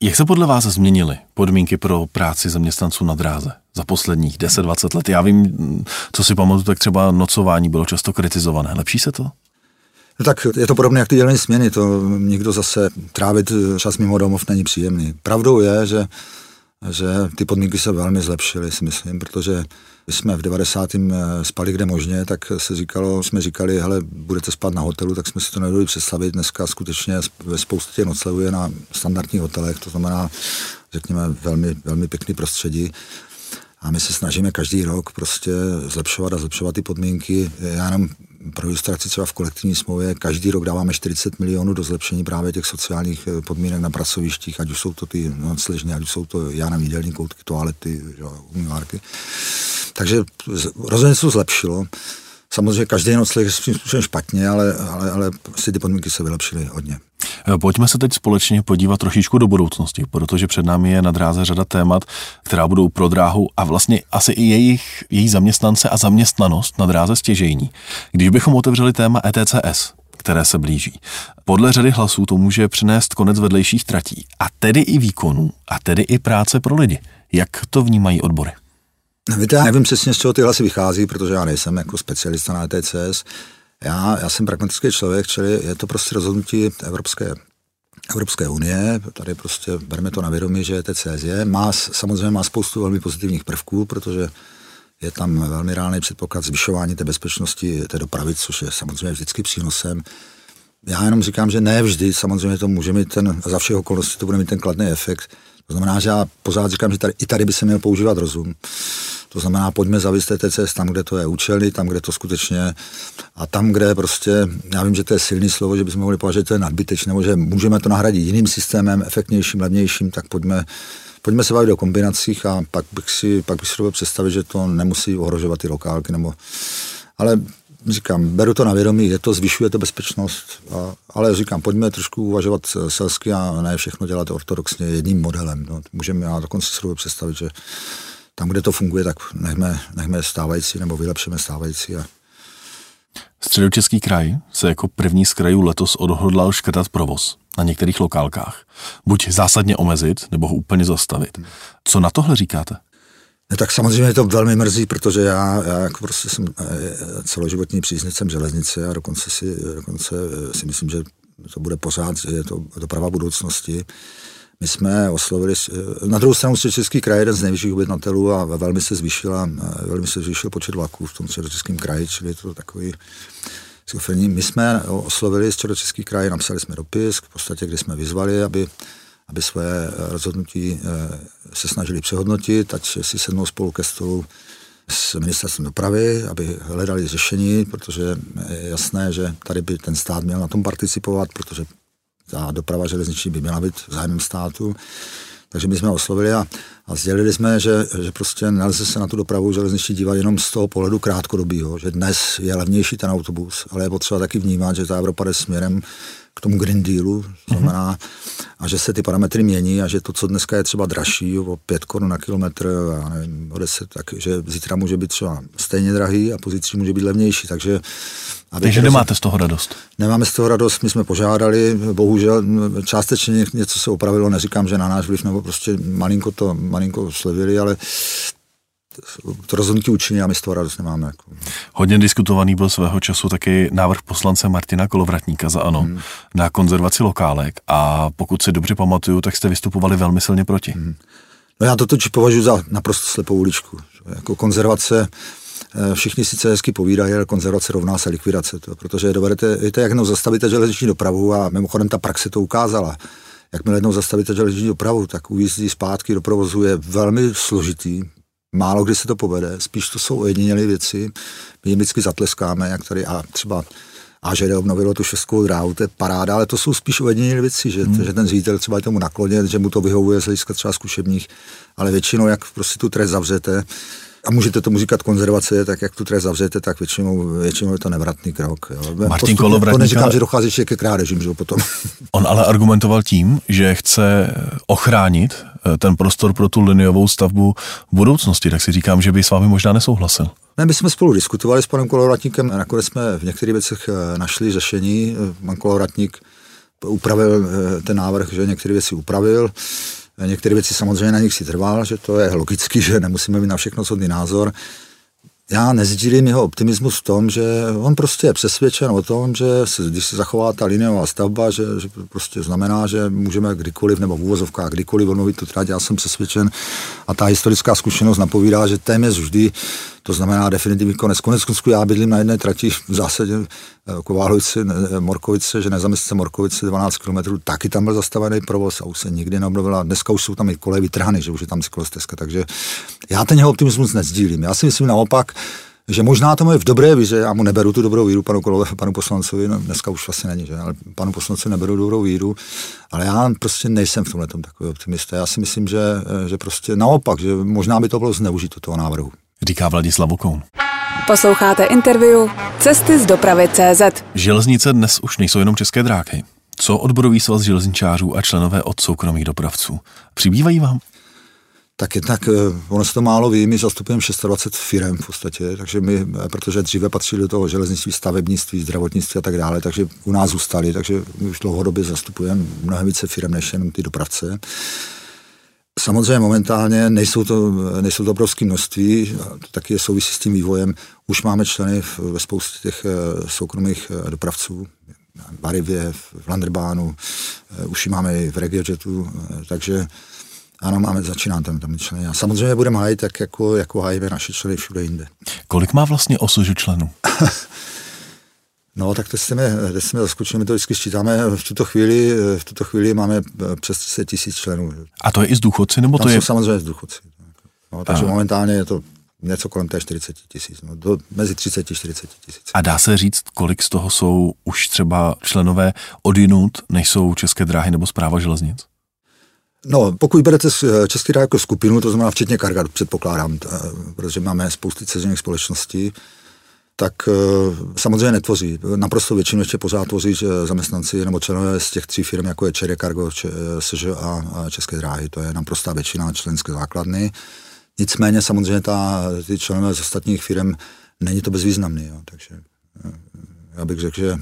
jak se podle vás změnily podmínky pro práci zaměstnanců na dráze za posledních 10-20 let? Já vím, co si pamatuju, tak třeba nocování bylo často kritizované. Lepší se to? No tak je to podobné jak ty dělení směny, to nikdo zase trávit čas mimo domov není příjemný. Pravdou je, že, že ty podmínky se velmi zlepšily, si myslím, protože jsme v 90. spali kde možně, tak se říkalo, jsme říkali, hele, budete spát na hotelu, tak jsme si to nedovedli představit. Dneska skutečně ve spoustě noclehů je na standardních hotelech, to znamená, řekněme, velmi, velmi pěkný prostředí. A my se snažíme každý rok prostě zlepšovat a zlepšovat ty podmínky. Já jenom pro ilustraci třeba v kolektivní smlouvě každý rok dáváme 40 milionů do zlepšení právě těch sociálních eh, podmínek na pracovištích, ať už jsou to ty nocležny, ať už jsou to, já nevím, jídelní koutky, toalety, umývárky. Takže rozhodně se to zlepšilo. Samozřejmě každý nocleh je svým způsobem špatně, ale, ale, ale prostě ty podmínky se vylepšily hodně. Eh, pojďme se teď společně podívat trošičku do budoucnosti, protože před námi je na dráze řada témat, která budou pro dráhu a vlastně asi i jejich, její zaměstnance a zaměstnanost na dráze stěžejní. Když bychom otevřeli téma ETCS, které se blíží. Podle řady hlasů to může přinést konec vedlejších tratí a tedy i výkonů a tedy i práce pro lidi. Jak to vnímají odbory? Víte, já nevím přesně, z čeho ty hlasy vychází, protože já nejsem jako specialista na ETCS. Já, já jsem pragmatický člověk, čili je to prostě rozhodnutí Evropské Evropské unie, tady prostě bereme to na vědomí, že ETCS je, má, samozřejmě má spoustu velmi pozitivních prvků, protože je tam velmi reálný předpoklad zvyšování té bezpečnosti té dopravy, což je samozřejmě vždycky přínosem. Já jenom říkám, že ne vždy, samozřejmě to může mít ten, za všech okolností to bude mít ten kladný efekt. To znamená, že já pořád říkám, že tady, i tady by se měl používat rozum. To znamená, pojďme zavést TTCS tam, kde to je účelný, tam, kde to skutečně a tam, kde prostě, já vím, že to je silný slovo, že bychom mohli považovat, že to je nadbytečné, nebo že můžeme to nahradit jiným systémem, efektnějším, levnějším, tak pojďme, pojďme se bavit o kombinacích a pak bych si, pak bych si představit, že to nemusí ohrožovat ty lokálky, nebo, ale říkám, beru to na vědomí, je to, zvyšuje to bezpečnost, a, ale říkám, pojďme trošku uvažovat selsky a ne všechno dělat ortodoxně jedním modelem. No, můžeme, já dokonce si představit, že tam, kde to funguje, tak nechme, nechme stávající nebo vylepšeme stávající. A... Středočeský kraj se jako první z krajů letos odhodlal škrtat provoz na některých lokálkách. Buď zásadně omezit, nebo ho úplně zastavit. Co na tohle říkáte? Ne, tak samozřejmě to velmi mrzí, protože já, já jako prostě jsem eh, celoživotní příznivcem železnice a dokonce si, dokonce si myslím, že to bude pořád, je to doprava budoucnosti. My jsme oslovili, eh, na druhou stranu Středočeský kraj je jeden z nejvyšších objednatelů a velmi se zvýšila, eh, velmi se zvýšil počet vlaků v tom Středočeském kraji, čili je to takový My jsme oslovili Středočeský kraj, napsali jsme dopis, v podstatě, kdy jsme vyzvali, aby, aby své eh, rozhodnutí se snažili přehodnotit, ať si sednou spolu ke stolu s ministerstvem dopravy, aby hledali řešení, protože je jasné, že tady by ten stát měl na tom participovat, protože ta doprava železniční by měla být zájmem státu. Takže my jsme oslovili a, a sdělili jsme, že, že prostě nelze se na tu dopravu železniční dívat jenom z toho pohledu krátkodobího, že dnes je levnější ten autobus, ale je potřeba taky vnímat, že ta Evropa jde směrem k tomu Green Dealu, znamená, a že se ty parametry mění a že to, co dneska je třeba dražší o 5 korun na kilometr, a nevím, o 10, tak že zítra může být třeba stejně drahý a pozítří může být levnější, takže takže nemáte z toho radost? Nemáme z toho radost, my jsme požádali, bohužel částečně něco se opravilo, neříkám, že na náš vliv, nebo prostě malinko to, malinko slevili, ale to rozhodnutí učiní a my z toho radost nemáme. Jako. Hodně diskutovaný byl svého času taky návrh poslance Martina Kolovratníka za ANO hmm. na konzervaci lokálek a pokud si dobře pamatuju, tak jste vystupovali velmi silně proti. Hmm. No já to totiž považuji za naprosto slepou uličku. Jako konzervace všichni sice hezky povídají, ale konzervace rovná se likvidace. To, protože dovedete, víte, jak jednou zastavíte železniční dopravu a mimochodem ta praxe to ukázala. Jakmile jednou zastavíte železniční dopravu, tak ujízdí zpátky do provozu je velmi složitý, Málo kdy se to povede, spíš to jsou ojedinělé věci. My jim vždycky zatleskáme, jak tady a třeba a že obnovilo tu šestkou dráhu, to je paráda, ale to jsou spíš ojedinělé věci, že, hmm. že ten ředitel třeba je tomu nakloněn, že mu to vyhovuje z hlediska třeba zkušebních, ale většinou, jak prostě tu trest zavřete, a můžete tomu říkat konzervace, tak jak tu trest zavřete, tak většinou, většinou je to nevratný krok. Jo. Martin Kolovratník... To neříkám, že dochází ještě ke krádežím, že potom. On ale argumentoval tím, že chce ochránit eh, ten prostor pro tu liniovou stavbu v budoucnosti, tak si říkám, že by s vámi možná nesouhlasil. Ne, my jsme spolu diskutovali s panem Kolovratníkem, nakonec jsme v některých věcech eh, našli řešení. Eh, pan Kolovratník upravil ten návrh, že některé věci upravil. Některé věci samozřejmě na nich si trval, že to je logicky, že nemusíme mít na všechno shodný názor. já nezdílím jeho optimismus v tom, že on prostě je přesvědčen o tom, že se, když se zachová ta liniová stavba, že, že prostě znamená, že můžeme kdykoliv nebo v úvozovkách kdykoliv obnovit tu trať. Já jsem přesvědčen a ta historická zkušenost napovídá, že téměř vždy to znamená definitivní konec. Konec konců já bydlím na jedné trati v zásadě eh, Koválovice, Morkovice, že nezaměstce Morkovice 12 km, taky tam byl zastavený provoz a už se nikdy neobnovila. Dneska už jsou tam i koleje vytrhany, že už je tam cyklostezka, takže já ten jeho optimismus nezdílím. Já si myslím naopak, že možná to je v dobré víře, já mu neberu tu dobrou víru panu, Kolové, panu poslancovi, no, dneska už vlastně není, že? ale panu poslanci neberu dobrou víru, ale já prostě nejsem v tomhle takový optimista. Já si myslím, že, že prostě naopak, že možná by to bylo zneužít toho návrhu říká Vladislav Vokoun. Posloucháte interview Cesty z dopravy CZ. Železnice dnes už nejsou jenom české dráhy. Co odborový svaz železničářů a členové od soukromých dopravců? Přibývají vám? Tak jednak, eh, ono se to málo ví, my zastupujeme 26 firm v podstatě, takže my, eh, protože dříve patřili do toho železnictví, stavebnictví, zdravotnictví a tak dále, takže u nás zůstali, takže my už dlouhodobě zastupujeme mnohem více firm než jenom ty dopravce. Samozřejmě momentálně nejsou to, nejsou to obrovské množství, to taky souvisí s tím vývojem. Už máme členy ve spoustě těch eh, soukromých eh, dopravců, v Barivě, v Landerbánu, eh, už ji máme i v RegioJetu, takže ano, máme, začíná tam, tam členy. A samozřejmě budeme hájit tak, jako, jako hájíme naše členy všude jinde. Kolik má vlastně osožu členů? No, tak to jste mě, to jste mě zaskočili, my to vždycky sčítáme. V tuto chvíli, v tuto chvíli máme eh, přes 30 tisíc členů. A to je i z důchodci, nebo Tam to je? samozřejmě z důchodci. No, takže a... momentálně je to něco kolem té 40 tisíc, no, do, mezi 30 a 40 tisíc. A dá se říct, kolik z toho jsou už třeba členové odinut, než jsou České dráhy nebo zpráva železnic? No, pokud berete eh, Český dráh jako skupinu, to znamená včetně Karga, předpokládám, protože máme spousty cezených společností, tak eh, samozřejmě netvoří. Naprosto většinu ještě pořád tvoří zaměstnanci nebo členové z těch tří firm, jako je Cherry Cargo, SŽ a České dráhy. To je naprostá většina členské základny. Nicméně samozřejmě ta, ty členové z ostatních firm není to bezvýznamný. Jo. Takže eh, já bych řekl, že,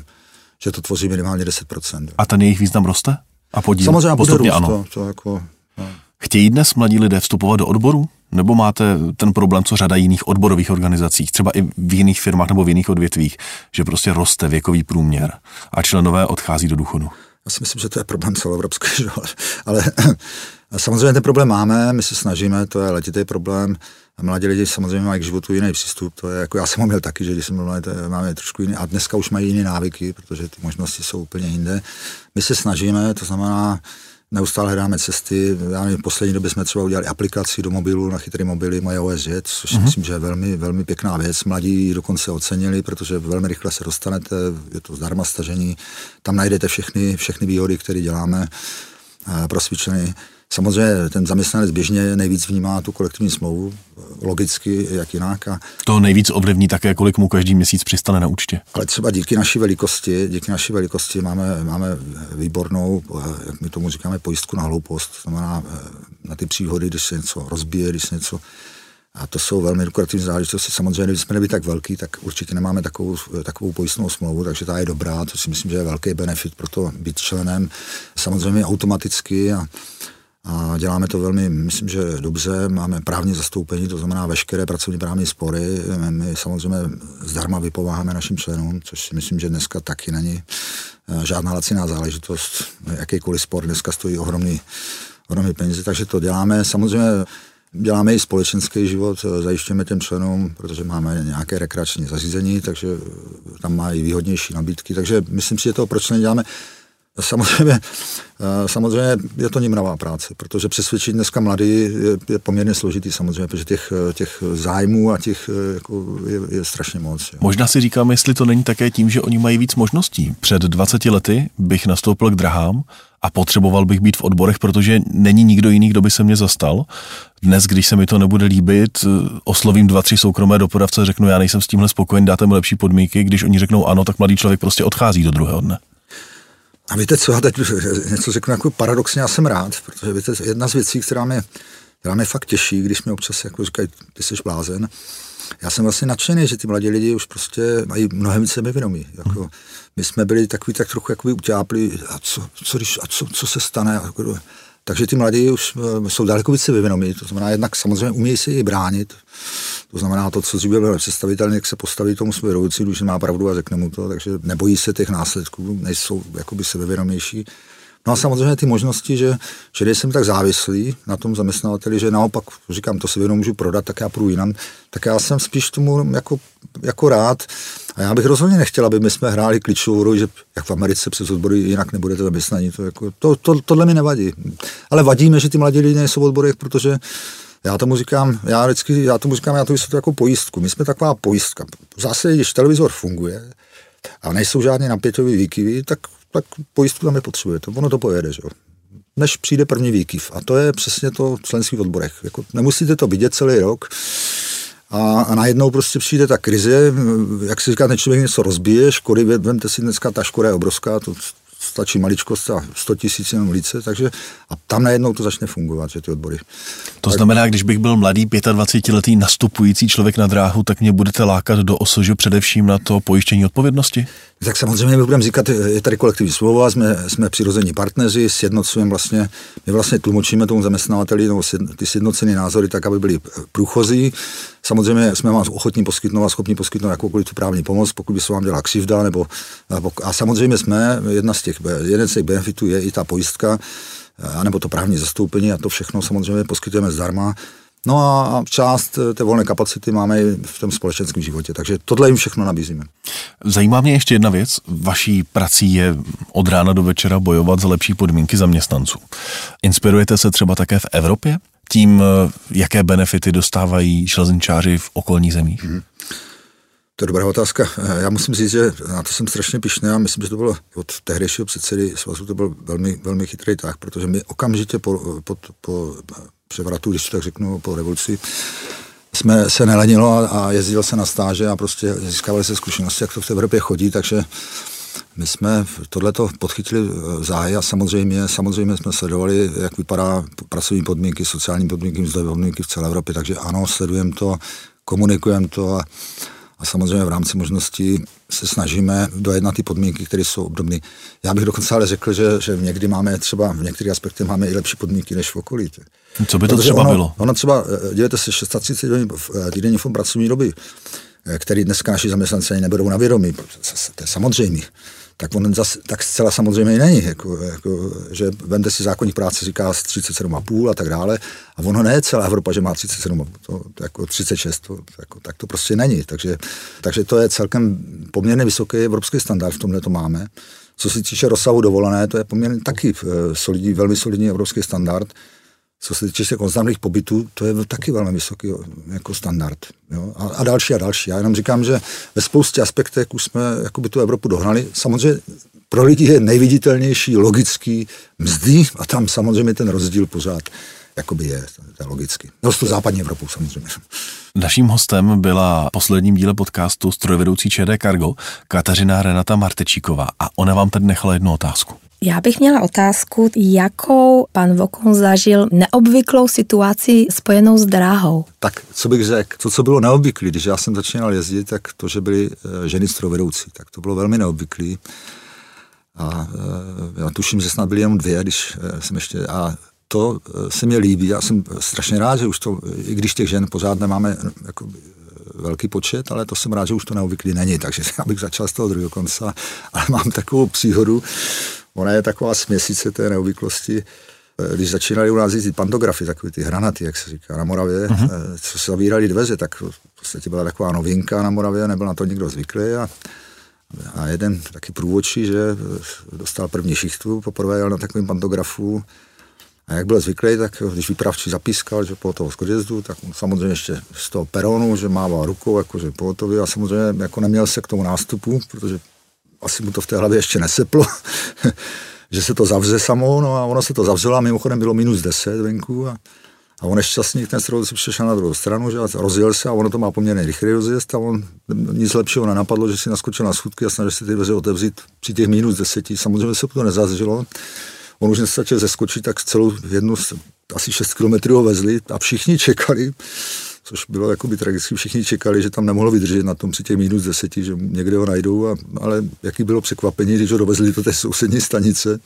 že to tvoří minimálně 10%. A ten jejich význam roste? A podíl? Samozřejmě postupně růst, ano. To, to jako, no. Chtějí dnes mladí lidé vstupovat do odboru? Nebo máte ten problém, co řada jiných odborových organizací, třeba i v jiných firmách nebo v jiných odvětvích, že prostě roste věkový průměr a členové odchází do důchodu? Já si myslím, že to je problém celoevropský, ale samozřejmě ten problém máme, my se snažíme, to je letitý problém. A mladí lidi samozřejmě mají k životu jiný přístup. To je jako já jsem ho měl taky, že když jsem byl mladý, máme trošku jiný. A dneska už mají jiné návyky, protože ty možnosti jsou úplně jinde. My se snažíme, to znamená, neustále hledáme cesty. Já nevím, v poslední době jsme třeba udělali aplikaci do mobilu na chytré mobily moje OSJ, což uh-huh. myslím, že je velmi, velmi pěkná věc. Mladí dokonce ocenili, protože velmi rychle se dostanete, je to zdarma stažení, tam najdete všechny, všechny výhody, které děláme eh, pro svičeny. Samozřejmě ten zaměstnanec běžně nejvíc vnímá tu kolektivní smlouvu, logicky, jak jinak. A to nejvíc ovlivní také, kolik mu každý měsíc přistane na účtě. Ale třeba díky naší velikosti, díky naší velikosti máme, máme výbornou, jak my tomu říkáme, pojistku na hloupost, to znamená eh, na ty příhody, když se něco rozbije, když se něco a to jsou velmi lukrativní záležitosti. Samozřejmě, když jsme nebyli tak velký, tak určitě nemáme takovou, takovou pojistnou smlouvu, takže ta je dobrá, to si myslím, že je velký benefit pro to být členem. Samozřejmě automaticky a a děláme to velmi, myslím, že dobře, máme právní zastoupení, to znamená veškeré pracovní právní spory. My samozřejmě zdarma vypováháme našim členům, což si myslím, že dneska taky není eh, žádná laciná záležitost. Jakýkoliv spor dneska stojí ohromný, ohromný peníze, takže to děláme. Samozřejmě Děláme i společenský život, eh, zajišťujeme těm členům, protože máme nějaké rekreační zařízení, takže tam mají výhodnější nabídky. Takže myslím si, že to proč neděláme. Samozřejmě, eh, samozřejmě je to nimravá práce, protože přesvědčit dneska mladý je, je poměrně složitý samozřejmě, protože těch, eh, těch zájmů a těch eh, jako je, je strašně moc. Jo. Možná si říkám, jestli to není také tím, že oni mají víc možností. Před 20 lety bych nastoupil k drahám a potřeboval bych být v odborech, protože není nikdo jiný, kdo by se mě zastal. Dnes, když se mi to nebude líbit, oslovím dva, tři soukromé doporavce, řeknu, já nejsem s tímhle spokojen, dáte mi lepší podmínky. Když oni řeknou ano, tak mladý člověk prostě odchází do druhého dne. A víte co, já teď něco řeknu jako paradoxně, já jsem rád, protože víte, jedna z věcí, která mě, která mě fakt těší, když mi občas jako říkají, ty jsi blázen, já jsem vlastně nadšený, že ty mladí lidi už prostě mají mnohem více sebevědomí. Jako, my jsme byli takový tak trochu jako utápli, a co, co, když, a co, co se stane. Jako, takže ty mladí už eh, jsou daleko více vyvědomí, to znamená jednak samozřejmě umějí si i bránit, To znamená, to, co dříve bylo nepředstavitelné, jak se postaví tomu své vedoucí, když má pravdu a řekne mu to, takže nebojí se těch následků, nejsou jakoby sebevědomější. No a samozřejmě ty možnosti, že, že nejsem tak závislý na tom zaměstnavateli, že naopak říkám, to si jenom můžu prodat, tak já půjdu jinam, tak já jsem spíš tomu jako, jako rád. A já bych rozhodně nechtěl, aby my jsme hráli klíčovou roli, že jak v Americe přes odbory jinak nebudete zaměstnaní. To, jako, to, to, tohle mi nevadí. Ale vadíme, že ty mladí lidé nejsou v odborech, protože já tomu říkám, já vždycky, já tomu říkám, já to vysvětluji jako pojistku. My jsme taková pojistka. Zase, když televizor funguje a nejsou žádné napěťové výkyvy, tak tak pojistku tam nepotřebujete, ono to pojede, že jo. Než přijde první výkyv. A to je přesně to v odborech. Jako, nemusíte to vidět celý rok, a, a najednou prostě přijde ta krize, jak si říká, ten člověk něco rozbije, škody, vemte si dneska, ta škoda je obrovská, to stačí maličkost a 100 tisíc jenom lice, takže a tam najednou to začne fungovat, že ty odbory. To tak, znamená, když bych byl mladý 25-letý nastupující člověk na dráhu, tak mě budete lákat do osožu především na to pojištění odpovědnosti? Tak samozřejmě my budeme říkat, je tady kolektivní smlouva, jsme, jsme přirození partneři, sjednocujeme vlastně, my vlastně tlumočíme tomu zaměstnavateli ty sjednocené názory tak, aby byly průchozí. Samozřejmě jsme vám ochotní poskytnout a schopni poskytnout jakoukoliv tu právní pomoc, pokud by se vám dělala křivda, nebo, a samozřejmě jsme, jedna z těch, jeden z těch benefitů je i ta pojistka, anebo to právní zastoupení a to všechno samozřejmě poskytujeme zdarma. No a část té volné kapacity máme i v tom společenském životě, takže tohle jim všechno nabízíme. Zajímá mě ještě jedna věc. Vaší prací je od rána do večera bojovat za lepší podmínky zaměstnanců. Inspirujete se třeba také v Evropě tím, jaké benefity dostávají železničáři v okolních zemích? Hmm. To je dobrá otázka. Já musím říct, že na to jsem strašně pišný a myslím, že to bylo od tehdejšího předsedy svazu, to byl velmi, velmi chytrý tak, protože my okamžitě po, po, po převratu, když to tak řeknu, po revoluci, jsme se nelenilo a, a jezdil se na stáže a prostě získávali se zkušenosti, jak to v Evropě chodí, takže my jsme tohleto podchytili v záji a samozřejmě, samozřejmě jsme sledovali, jak vypadá pracovní podmínky, sociální podmínky, mzdové podmínky v celé Evropě, takže ano, sledujeme to, komunikujeme to a a samozřejmě v rámci možností se snažíme dojednat ty podmínky, které jsou obdobné. Já bych dokonce ale řekl, že, že někdy máme třeba, v některých aspektech máme i lepší podmínky než v okolí. Co by to Protože třeba ono, bylo? Ono třeba, eh, dějete se 630 hodin eh, týdenní fond pracovní doby, eh, který dneska naši zaměstnanci ani nebudou na vědomí, to je samozřejmě tak on zas, tak zcela samozřejmě není. Jako, jako, že vende si zákonník práce, říká 37,5 a tak dále. A ono ne celá Evropa, že má 37, to, to jako 36, to, jako, tak to prostě není. Takže, takže to je celkem poměrně vysoký evropský standard, v tomhle to máme. Co se týče rozsahu dovolené, to je poměrně taky eh, solidní, velmi solidní evropský standard. Co se týče konstantních pobytů, to je taky velmi vysoký jako standard. Jo? A, a, další a další. Já jenom říkám, že ve spoustě aspektech už jsme jakoby tu Evropu dohnali. Samozřejmě pro lidi je nejviditelnější logický mzdy a tam samozřejmě ten rozdíl pořád jakoby je, to je logicky. No s tu západní Evropou samozřejmě. Naším hostem byla posledním díle podcastu strojvedoucí ČD Cargo Kateřina Renata Martečíková a ona vám tady nechala jednu otázku. Já bych měla otázku, jakou pan Vokon zažil neobvyklou situaci spojenou s dráhou. Tak, co bych řekl, to, co bylo neobvyklé, když já jsem začínal jezdit, tak to, že byly eh, ženy strojvedoucí, tak to bylo velmi neobvyklé. A eh, já tuším, že snad byly jenom dvě, když eh, jsem ještě, a to se mi líbí. Já jsem strašně rád, že už to, i když těch žen pořád nemáme jako velký počet, ale to jsem rád, že už to neobvyklý není, takže já bych začal z toho druhého konce, ale mám takovou příhodu, Ona je taková směsice té neobvyklosti. Eh, když začínali u nás jezdit pantografy, takové ty hranaty, jak se říká, na Moravě, uh-huh. co se zavírali dveře, tak v podstatě byla taková novinka na Moravě, nebyl na to nikdo zvyklý a, a jeden taky průvodčí, že eh, dostal první šichtu, poprvé jel na takovém pantografu a jak byl zvyklý, tak když vypravčí zapískal, že po toho skodjezdu, tak samozřejmě ještě z toho peronu, že mával rukou, jakože pohotový a samozřejmě jako neměl se k tomu nástupu, protože asi mu to v té hlavě ještě neseplo, že se to zavře samo, no a ono se to zavřelo a mimochodem bylo minus 10 venku a, a on nešťastník ten stroj si přišel na druhou stranu, že rozjel se a ono to má poměrně rychle rozjezd a on nic lepšího nenapadlo, že si naskočil na schůdky a snažil se ty dveře otevřít při těch minus 10. Samozřejmě se to nezazřelo. On už nestačil zeskočit, tak celou jednu asi 6 kilometrů vezli a všichni čekali, což bylo jakoby tragicky. Všichni čekali, že tam nemohlo vydržet na tom při těch minus deseti, že někde ho najdou, a, ale jaký bylo překvapení, když ho dovezli do té sousední stanice.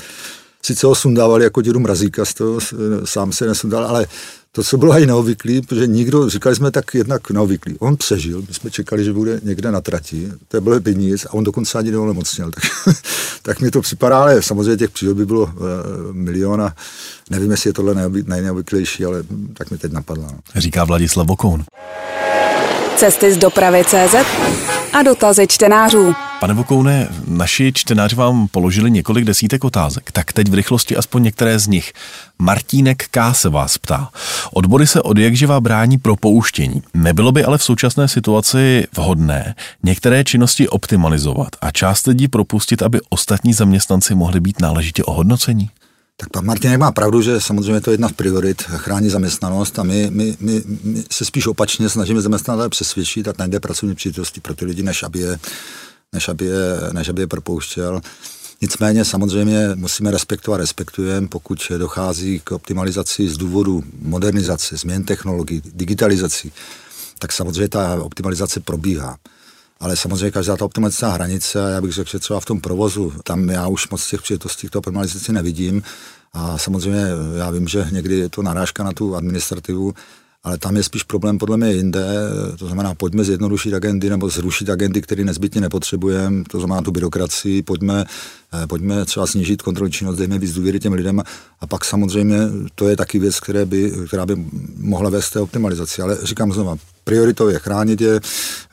Sice ho sundávali jako dědu mrazíka, z toho, sám se nesundal, ale to, co bylo i neobvyklý, protože nikdo, říkali jsme tak jednak neobvyklý. On přežil, my jsme čekali, že bude někde na trati, to bylo peníz a on dokonce ani neonemocněl. Tak, tak mi to připadá, ale samozřejmě těch příhod by bylo uh, milion a nevím, jestli je tohle nejneobvyklejší, ale tak mi teď napadlo. No. Říká Vladislav Vokoun. Cesty z dopravy CZ a dotazy čtenářů. Pane Vokoune, naši čtenáři vám položili několik desítek otázek, tak teď v rychlosti aspoň některé z nich. Martínek K. se vás ptá. Odbory se od jakživa brání pro pouštění. Nebylo by ale v současné situaci vhodné některé činnosti optimalizovat a část lidí propustit, aby ostatní zaměstnanci mohli být náležitě ohodnoceni? Tak pan Martinek má pravdu, že samozřejmě to je jedna z priorit, chrání zaměstnanost a my, my, my, my se spíš opačně snažíme zaměstnavatele přesvědčit a najde pracovní příležitosti pro ty lidi, než aby je, než aby je, než aby je propouštěl. Nicméně samozřejmě musíme respektovat, respektujeme, pokud dochází k optimalizaci z důvodu modernizace, změn technologií, digitalizací, tak samozřejmě ta optimalizace probíhá. Ale samozřejmě každá ta optimalizace hranice, já bych řekl, že třeba v tom provozu, tam já už moc těch příležitostí k optimalizaci nevidím. A samozřejmě já vím, že někdy je to narážka na tu administrativu, ale tam je spíš problém podle mě jinde, to znamená, pojďme zjednodušit agendy nebo zrušit agendy, které nezbytně nepotřebujeme, to znamená tu byrokracii, pojďme, eh, pojďme třeba snížit kontrolní činnost, dejme víc důvěry těm lidem. A pak samozřejmě to je taky věc, které by, která by mohla vést té optimalizaci, ale říkám znovu, prioritou je chránit je,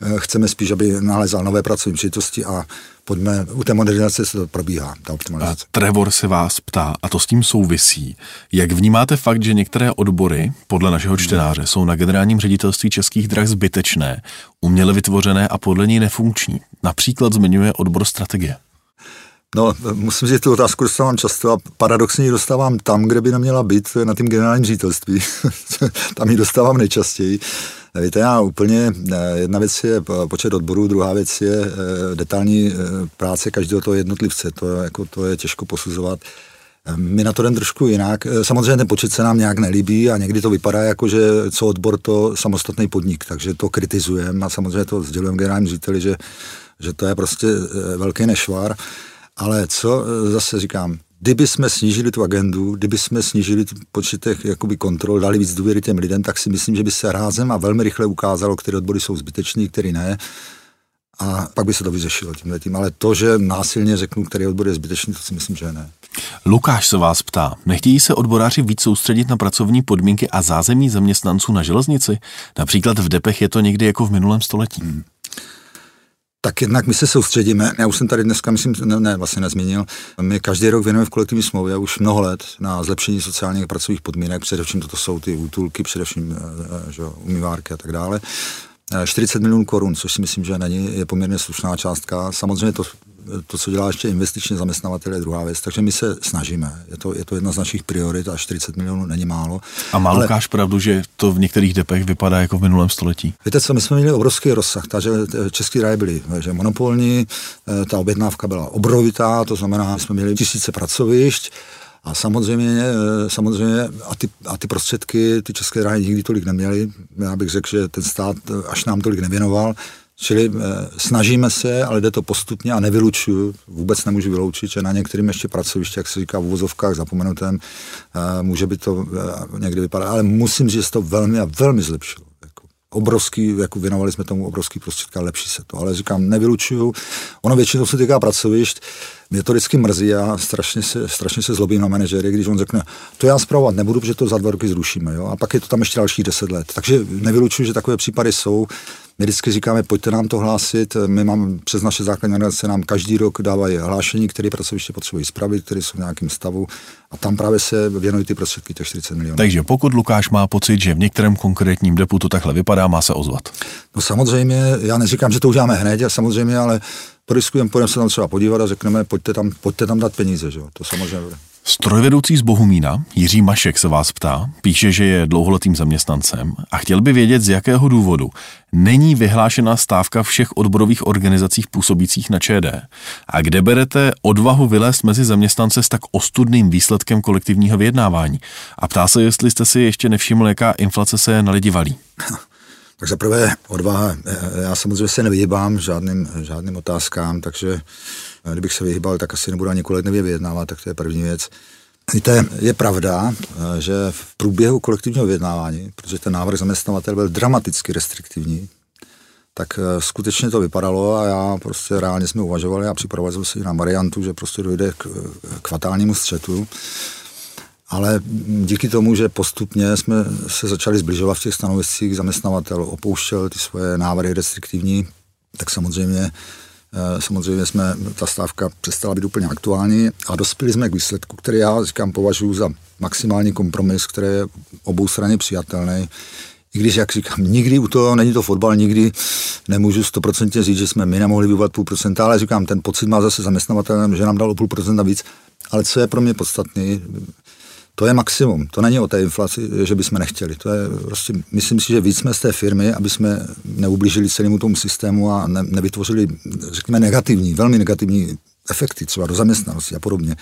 eh, chceme spíš, aby nalezal nové pracovní příležitosti a pojďme, u té modernizace se to probíhá, ta optimalizace. A Trevor se vás ptá, a to s tím souvisí, jak vnímáte fakt, že některé odbory, podle našeho čtenáře, jsou na generálním ředitelství českých drah zbytečné, uměle vytvořené a podle něj nefunkční. Například zmiňuje odbor strategie. No, musím říct, tu otázku dostávám často a paradoxně ji dostávám tam, kde by neměla být, na tím generálním ředitelství. tam ji dostávám nejčastěji. Víte, já úplně, eh, jedna věc je počet odborů, druhá věc je eh, detailní eh, práce každého toho jednotlivce. To jako, to je těžko posuzovat. My na to jdem trošku jinak. Samozřejmě ten počet se nám nějak nelíbí a někdy to vypadá jako, že co odbor to samostatný podnik, takže to kritizujeme a samozřejmě to sdělujeme generálním řediteli, že, že to je prostě velký nešvar. Ale co zase říkám, kdyby jsme snížili tu agendu, kdyby jsme snížili počet těch jakoby kontrol, dali víc důvěry těm lidem, tak si myslím, že by se rázem a velmi rychle ukázalo, které odbory jsou zbytečné, které ne. A pak by se to vyřešilo tímhle tím. Ale to, že násilně řeknu, který odbor je zbytečný, to si myslím, že ne. Lukáš se vás ptá, nechtějí se odboráři víc soustředit na pracovní podmínky a zázemí zaměstnanců na železnici? Například v Depech je to někdy jako v minulém století. Hmm. Tak jednak my se soustředíme, já už jsem tady dneska, myslím, ne, ne vlastně nezmínil, my každý rok věnujeme v kolektivní smlouvě už mnoho let na zlepšení sociálních a pracovních podmínek, především toto jsou ty útulky, především eh, eh, že, umývárky a tak dále. 40 eh, milionů korun, což si myslím, že není, je poměrně slušná částka. Samozřejmě to to, co dělá ještě investičně zaměstnavatel, je druhá věc. Takže my se snažíme. Je to, je to jedna z našich priorit a 40 milionů není málo. A má ale... Lukáš pravdu, že to v některých depech vypadá jako v minulém století? Víte co, my jsme měli obrovský rozsah, takže český ráje byly že monopolní, eh, ta objednávka byla obrovitá, to znamená, jsme měli tisíce pracovišť, a samozřejmě, eh, samozřejmě a, ty, a ty prostředky ty české dráhy nikdy tolik neměly. Já bych řekl, že ten stát eh, až nám tolik nevěnoval. Čili e, snažíme se, ale jde to postupně a nevylučuju, vůbec nemůžu vyloučit, že na některým ještě pracoviště, jak se říká v uvozovkách zapomenutém, e, může by to e, někdy vypadat, ale musím říct, že se to velmi a velmi zlepšilo. Jako obrovský, jako věnovali jsme tomu obrovský prostředky a lepší se to. Ale říkám, nevylučuju. Ono většinou se týká pracovišť, mě to vždycky mrzí a strašně se, strašně se zlobím na manažery, když on řekne, to já zpravovat nebudu, protože to za dva roky zrušíme. Jo? A pak je to tam ještě další deset let. Takže nevylučuju, že takové případy jsou. My vždycky říkáme, pojďte nám to hlásit. My máme přes naše základní organizace nám každý rok dávají hlášení, které pracoviště potřebují spravit, které jsou v nějakém stavu a tam právě se věnují ty prostředky těch 40 milionů. Takže pokud Lukáš má pocit, že v některém konkrétním depu to takhle vypadá, má se ozvat. No samozřejmě, já neříkám, že to uděláme hned, samozřejmě, ale podiskujeme, půjdeme se tam třeba podívat a řekneme, pojďte tam, pojďte tam dát peníze, že jo? to samozřejmě. Strojvedoucí z Bohumína, Jiří Mašek se vás ptá, píše, že je dlouholetým zaměstnancem a chtěl by vědět, z jakého důvodu není vyhlášena stávka všech odborových organizacích působících na ČD a kde berete odvahu vylézt mezi zaměstnance s tak ostudným výsledkem kolektivního vyjednávání. A ptá se, jestli jste si ještě nevšiml, jaká inflace se na lidi valí. Tak za prvé odvaha. Já samozřejmě se nevyhýbám žádným, žádným otázkám, takže kdybych se vyhýbal, tak asi nebudu ani kolektivně vyjednávat, tak to je první věc. Víte, je pravda, že v průběhu kolektivního vyjednávání, protože ten návrh zaměstnavatel byl dramaticky restriktivní, tak skutečně to vypadalo a já prostě reálně jsme uvažovali a připravovali jsme si na variantu, že prostě dojde k, k fatálnímu střetu. Ale díky tomu, že postupně jsme se začali zbližovat v těch stanoviscích, zaměstnavatel opouštěl ty svoje návrhy restriktivní, tak samozřejmě eh, Samozřejmě jsme, ta stávka přestala být úplně aktuální a dospěli jsme k výsledku, který já říkám považuji za maximální kompromis, který je obou straně přijatelný. I když, jak říkám, nikdy u toho, není to fotbal, nikdy nemůžu stoprocentně říct, že jsme my nemohli vyvolat půl procenta, ale říkám, ten pocit má zase zaměstnavatelem, že nám dalo půl procenta víc. Ale co je pro mě podstatný, to je maximum. To není o té inflaci, že bychom nechtěli. To je prostě, myslím si, že víc jsme z té firmy, aby jsme neublížili celému tomu systému a ne, nevytvořili, řekněme, negativní, velmi negativní efekty, třeba do zaměstnanosti a podobně,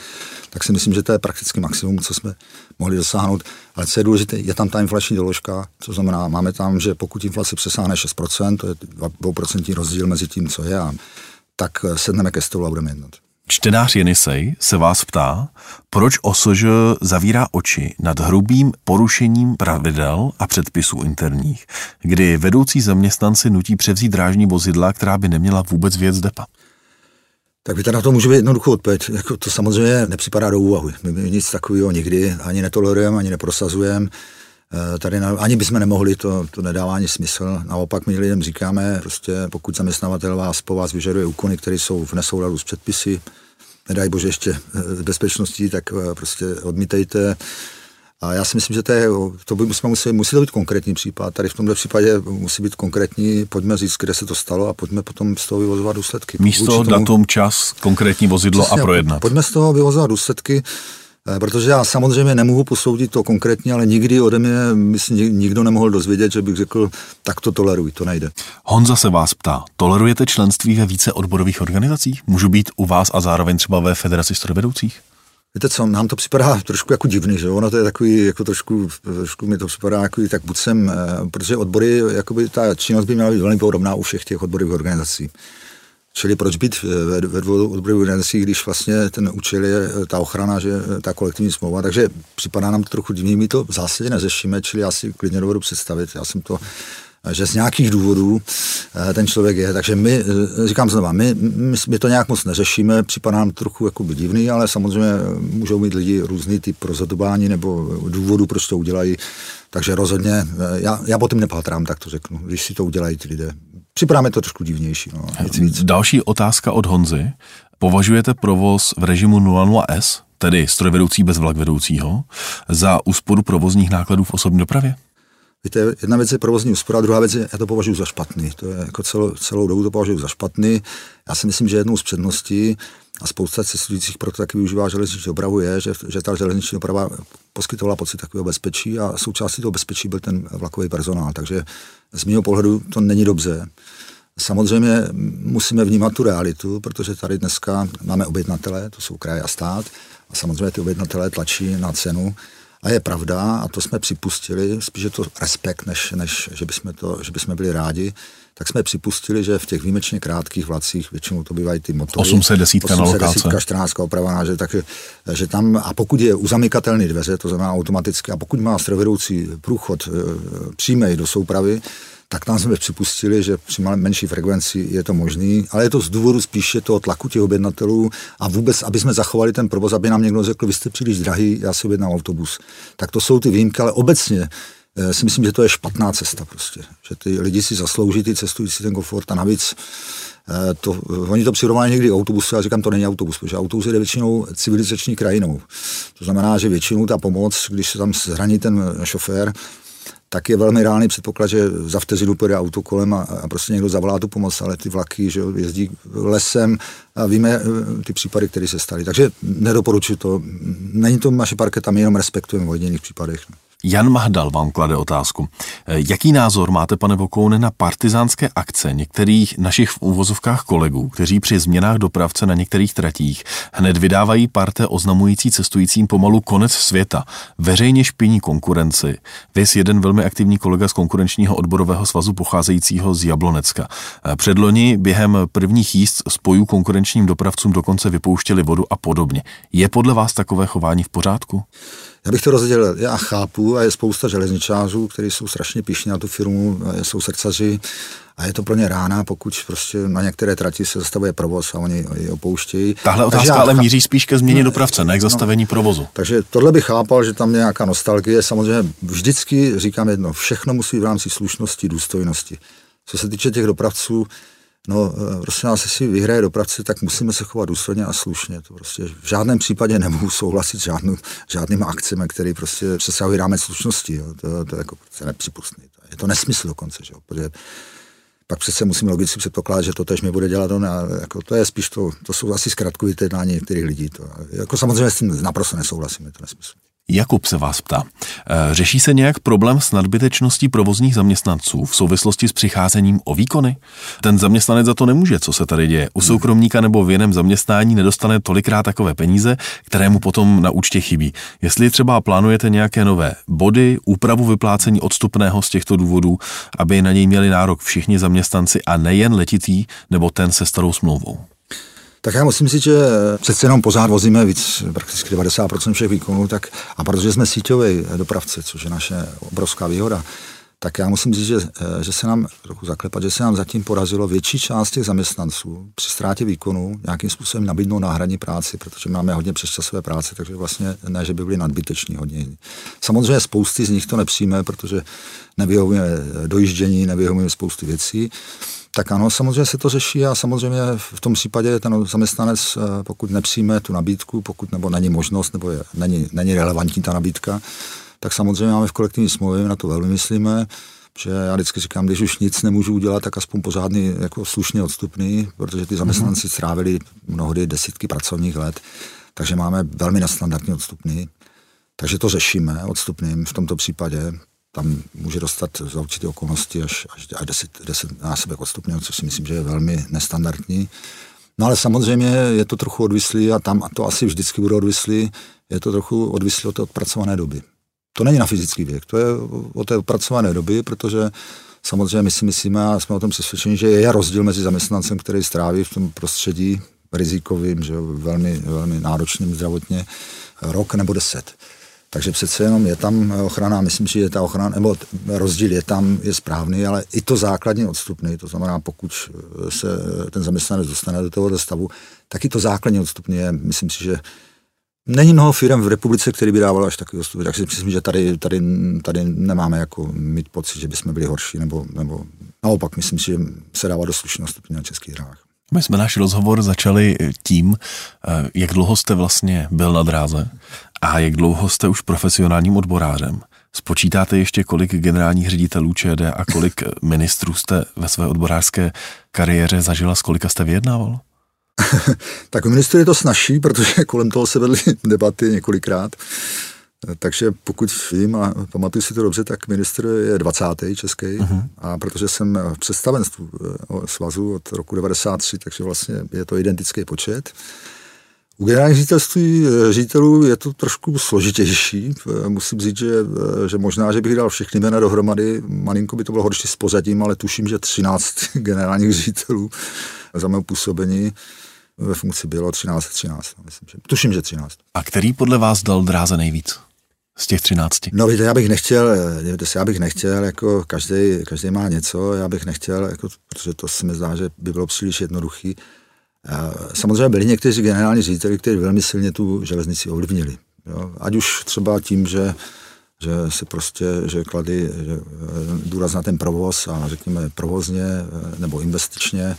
tak si myslím, že to je prakticky maximum, co jsme mohli dosáhnout. Ale co je důležité, je tam ta inflační doložka, co znamená, máme tam, že pokud inflace přesáhne 6%, to je 2% rozdíl mezi tím, co je, a tak sedneme ke stolu a budeme jednat. Čtenář Jenisej se vás ptá, proč OSŽ zavírá oči nad hrubým porušením pravidel a předpisů interních, kdy vedoucí zaměstnanci nutí převzít drážní vozidla, která by neměla vůbec věc depa. Tak by na to může být jednoduchou odpověď. Jako to samozřejmě nepřipadá do úvahy. My nic takového nikdy ani netolerujeme, ani neprosazujeme. Eh, tady na, ani bychom nemohli, to, to nedává ani smysl. Naopak my lidem říkáme, prostě pokud zaměstnavatel vás po vás vyžaduje úkony, které jsou v nesouladu s předpisy, nedaj bože ještě eh, s bezpečností, tak eh, prostě odmítejte. A já si myslím, že to, je, to by musíme, musí, musí to být konkrétní případ. Tady v tomto případě musí být konkrétní, pojďme říct, kde se to stalo a pojďme potom z toho vyvozovat důsledky. Místo, tomu, datum, čas, konkrétní vozidlo přesně, a projednat. Pojďme z toho vyvozovat důsledky, eh, protože já samozřejmě nemohu posoudit to konkrétně, ale nikdy ode mě myslím, nikdo nemohl dozvědět, že bych řekl, tak to toleruj, to nejde. Honza se vás ptá, tolerujete členství ve více odborových organizacích? Můžu být u vás a zároveň třeba ve Federaci strojvedoucích? Víte co, nám to připadá trošku jako divný, že ono to je takový, jako trošku, trošku mi to připadá jako tak buď jsem, eh, protože odbory, jakoby ta činnost by měla být velmi podobná u všech těch odborových organizací. Čili proč být ve, ve dvou odborových organizacích, když vlastně ten účel je eh, ta ochrana, že eh, ta kolektivní smlouva, takže připadá nám to trochu divný, my to v zásadě neřešíme, čili já si klidně dovedu představit, já jsem to že z nějakých důvodů eh, ten člověk je. Takže my, eh, říkám znova, my, my, my to nějak moc neřešíme, připadá nám trochu jako divný, ale samozřejmě můžou mít lidi různý typ rozhodování nebo důvodu, proč to udělají. Takže rozhodně, eh, já, já potom nepátrám, tak to řeknu, když si to udělají ty lidé. Připadá mi to trošku divnější. No, nic víc. Další otázka od Honzy. Považujete provoz v režimu 00S, tedy strojvedoucí bez vlakvedoucího, za úsporu provozních nákladů v osobní dopravě? Víte, jedna věc je provozní úspora, druhá věc je, já to považuji za špatný. To je jako celou, celou dobu to považuji za špatný. Já si myslím, že jednou z předností a spousta cestujících proto taky využívá železniční dopravu je, že, že ta železniční doprava poskytovala pocit takového bezpečí a součástí toho bezpečí byl ten vlakový personál. Takže z mého pohledu to není dobře. Samozřejmě musíme vnímat tu realitu, protože tady dneska máme objednatele, to jsou kraje a stát, a samozřejmě ty objednatelé tlačí na cenu. A je pravda, a to jsme připustili, spíš je to respekt, než, než že, bychom to, že bychom byli rádi, tak jsme připustili, že v těch výjimečně krátkých vlacích, většinou to bývají ty motory. 810 na lokáce. 14 opravená, že, tak, že tam, a pokud je uzamykatelný dveře, to znamená automaticky, a pokud má strojvedoucí průchod e, přímej do soupravy, tak tam jsme připustili, že při menší frekvenci je to možný, ale je to z důvodu spíše toho tlaku těch objednatelů a vůbec, aby jsme zachovali ten provoz, aby nám někdo řekl, vy jste příliš drahý, já si objednám autobus. Tak to jsou ty výjimky, ale obecně eh, si myslím, že to je špatná cesta prostě. Že ty lidi si zaslouží ty cestující ten komfort a navíc eh, to, oni to přirovnávají někdy autobusu, já říkám, to není autobus, protože autobus je většinou civilizační krajinou. To znamená, že většinou ta pomoc, když se tam zraní ten šofér, tak je velmi reálný předpoklad, že za vteřinu pojede auto kolem a, a prostě někdo zavolá tu pomoc, ale ty vlaky že jezdí lesem a víme eh, ty případy, které se staly. Takže nedoporučuji to. Není to naše parketa, my jenom respektujeme v hodněných případech. Jan Mahdal vám klade otázku. Eh, jaký názor máte, pane Vokoune, na partizánské akce některých našich v úvozovkách kolegů, kteří při změnách dopravce na některých tratích hned vydávají parte oznamující cestujícím pomalu konec světa, veřejně špiní konkurenci. Vys jeden velmi aktivní kolega z konkurenčního odborového svazu pocházejícího z Jablonecka. Eh, předloni během prvních jízd spojů konkurenčním dopravcům dokonce vypouštěli vodu a podobně. Je podle vás takové chování v pořádku? Já bych to rozdělil. Já chápu a je spousta železničářů, kteří jsou strašně pišní na tu firmu, jsou srdcaři a je to pro ně rána, pokud prostě na některé trati se zastavuje provoz a oni ji opouštějí. Tahle otázka ale míří spíš ke změně dopravce, ne k no. zastavení no, provozu. Takže tohle bych chápal, že tam je nějaká nostalgie. Samozřejmě vždycky říkám jedno, všechno musí v rámci slušnosti, důstojnosti. Co se týče těch dopravců, No, eh, prostě nás, jestli vyhraje dopravce, tak musíme se chovat důsledně a slušně. To prostě v žádném případě nemohu souhlasit s žádnou, žádnými akcemi, které prostě přesahují rámec slušnosti. Jo. To, to, je jako prostě nepřipustné. Je to nesmysl dokonce, že jo. Protože pak přece musíme logicky předpokládat, že to tež mi bude dělat on. A jako to je spíš to, to jsou asi zkratkovité jednání některých lidí. To, jako samozřejmě s tím naprosto nesouhlasím, je to nesmysl. Jakub se vás ptá. Eh, řeší se nějak problém s nadbytečností provozních zaměstnanců v souvislosti s přicházením o výkony? Ten zaměstnanec za to nemůže, co se tady děje. U soukromníka nebo v jiném zaměstnání nedostane tolikrát takové peníze, které mu potom na účtě chybí. Jestli třeba plánujete nějaké nové body, úpravu vyplácení odstupného z těchto důvodů, aby na něj měli nárok všichni zaměstnanci a nejen letitý nebo ten se starou smlouvou. Tak já musím říct, že přece jenom pořád vozíme víc, prakticky 90% všech výkonů, tak a protože jsme síťový dopravce, což je naše obrovská výhoda, tak já musím říct, že, že se nám, trochu zaklepat, že se nám zatím porazilo větší část těch zaměstnanců při ztrátě výkonu nějakým způsobem nabídnout náhradní práci, protože máme hodně přesčasové práce, takže vlastně ne, že by byli nadbyteční hodně. Samozřejmě spousty z nich to nepřijme, protože nevyhovuje dojíždění, nevyhovuje spousty věcí. Tak ano, samozřejmě se to řeší a samozřejmě v tom případě ten zaměstnanec, eh, pokud nepřijme tu nabídku, pokud nebo není možnost, nebo je, není, není relevantní ta nabídka, tak samozřejmě máme v kolektivní smlouvě, na to velmi myslíme, že já vždycky říkám, když už nic nemůžu udělat, tak aspoň pořádný, jako slušně odstupný, protože ty zaměstnanci mm-hmm. strávili mnohdy desítky pracovních let, takže máme velmi nestandardní odstupný. Takže to řešíme odstupným v tomto případě tam může dostat za určité okolnosti až, až, až 10, 10 násobek odstupného, což si myslím, že je velmi nestandardní. No ale samozřejmě je to trochu odvislý a tam a to asi vždycky bude odvislý, je to trochu odvislý od té odpracované doby. To není na fyzický věk, to je o té odpracované doby, protože samozřejmě my si myslíme a jsme o tom přesvědčeni, že je rozdíl mezi zaměstnancem, který stráví v tom prostředí rizikovým, že velmi, velmi náročným zdravotně, rok nebo deset. Takže přece jenom je tam ochrana, myslím si, že ta ochrana, nebo rozdíl je tam, je správný, ale i to základní odstupný, to znamená, pokud se ten zaměstnanec dostane do tohoto stavu, tak i to základní odstupný je, myslím si, že Není mnoho firm v republice, který by dával až takový odstupný, takže myslím, že tady, tady, tady nemáme jako mít pocit, že bychom byli horší, nebo, nebo naopak, myslím si, že se dává do slušného stupně na českých hrách. My jsme náš rozhovor začali tím, eh, jak dlouho jste vlastně byl na dráze a jak dlouho jste už profesionálním odborářem. Spočítáte ještě, kolik generálních ředitelů ČD a kolik ministrů jste ve své odborářské kariéře zažila, s kolika jste vyjednával? tak u ministru je to snažší, protože kolem toho se vedly debaty několikrát. Takže pokud vím a pamatuju si to dobře, tak ministr je 20. český uh-huh. a protože jsem v představenstvu eh, svazu od roku 93, takže vlastně je to identický počet. U generálních ředitelství eh, ředitelů je to trošku složitější. Eh, musím říct, že, že možná, že bych dal všechny jména dohromady, malinko by to bylo horší s pořadím, ale tuším, že 13 generálních ředitelů za mé působení ve funkci bylo 13, 13. Myslím, že, tuším, že 13. A který podle vás dal dráze nejvíc? z těch třinácti? No víte, já bych nechtěl, já bych nechtěl, jako každý, každý má něco, já bych nechtěl, jako, protože to se mi zdá, že by bylo příliš jednoduchý. Samozřejmě byli někteří generální řediteli, kteří velmi silně tu železnici ovlivnili. Jo? Ať už třeba tím, že že se prostě, že klady že eh, důraz na ten provoz a řekněme provozně eh, nebo investičně,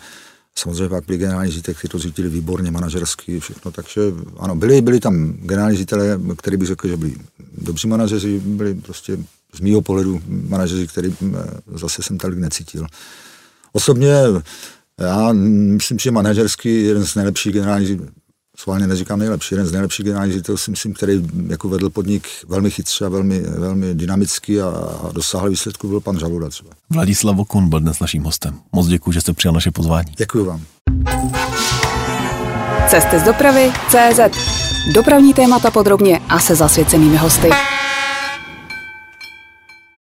Samozřejmě pak byli generální ředitelé, kteří to řídili výborně, manažersky, všechno. Takže ano, byli, byli tam generální ředitelé, kteří bych řekl, že byli dobří manažeři, byli prostě z mýho pohledu manažeři, který eh, zase jsem tolik necítil. Osobně já myslím, že manažersky jeden z nejlepších generálních schválně neříkám nejlepší, jeden z nejlepších generálních ředitelů, si myslím, který jako vedl podnik velmi chytře a velmi, velmi dynamicky a, a dosáhl výsledku, byl pan Žaluda třeba. Vladislav Vokun byl dnes naším hostem. Moc děkuji, že jste přijal naše pozvání. Děkuji vám. Cesty z dopravy CZ. Dopravní témata podrobně a se zasvěcenými hosty.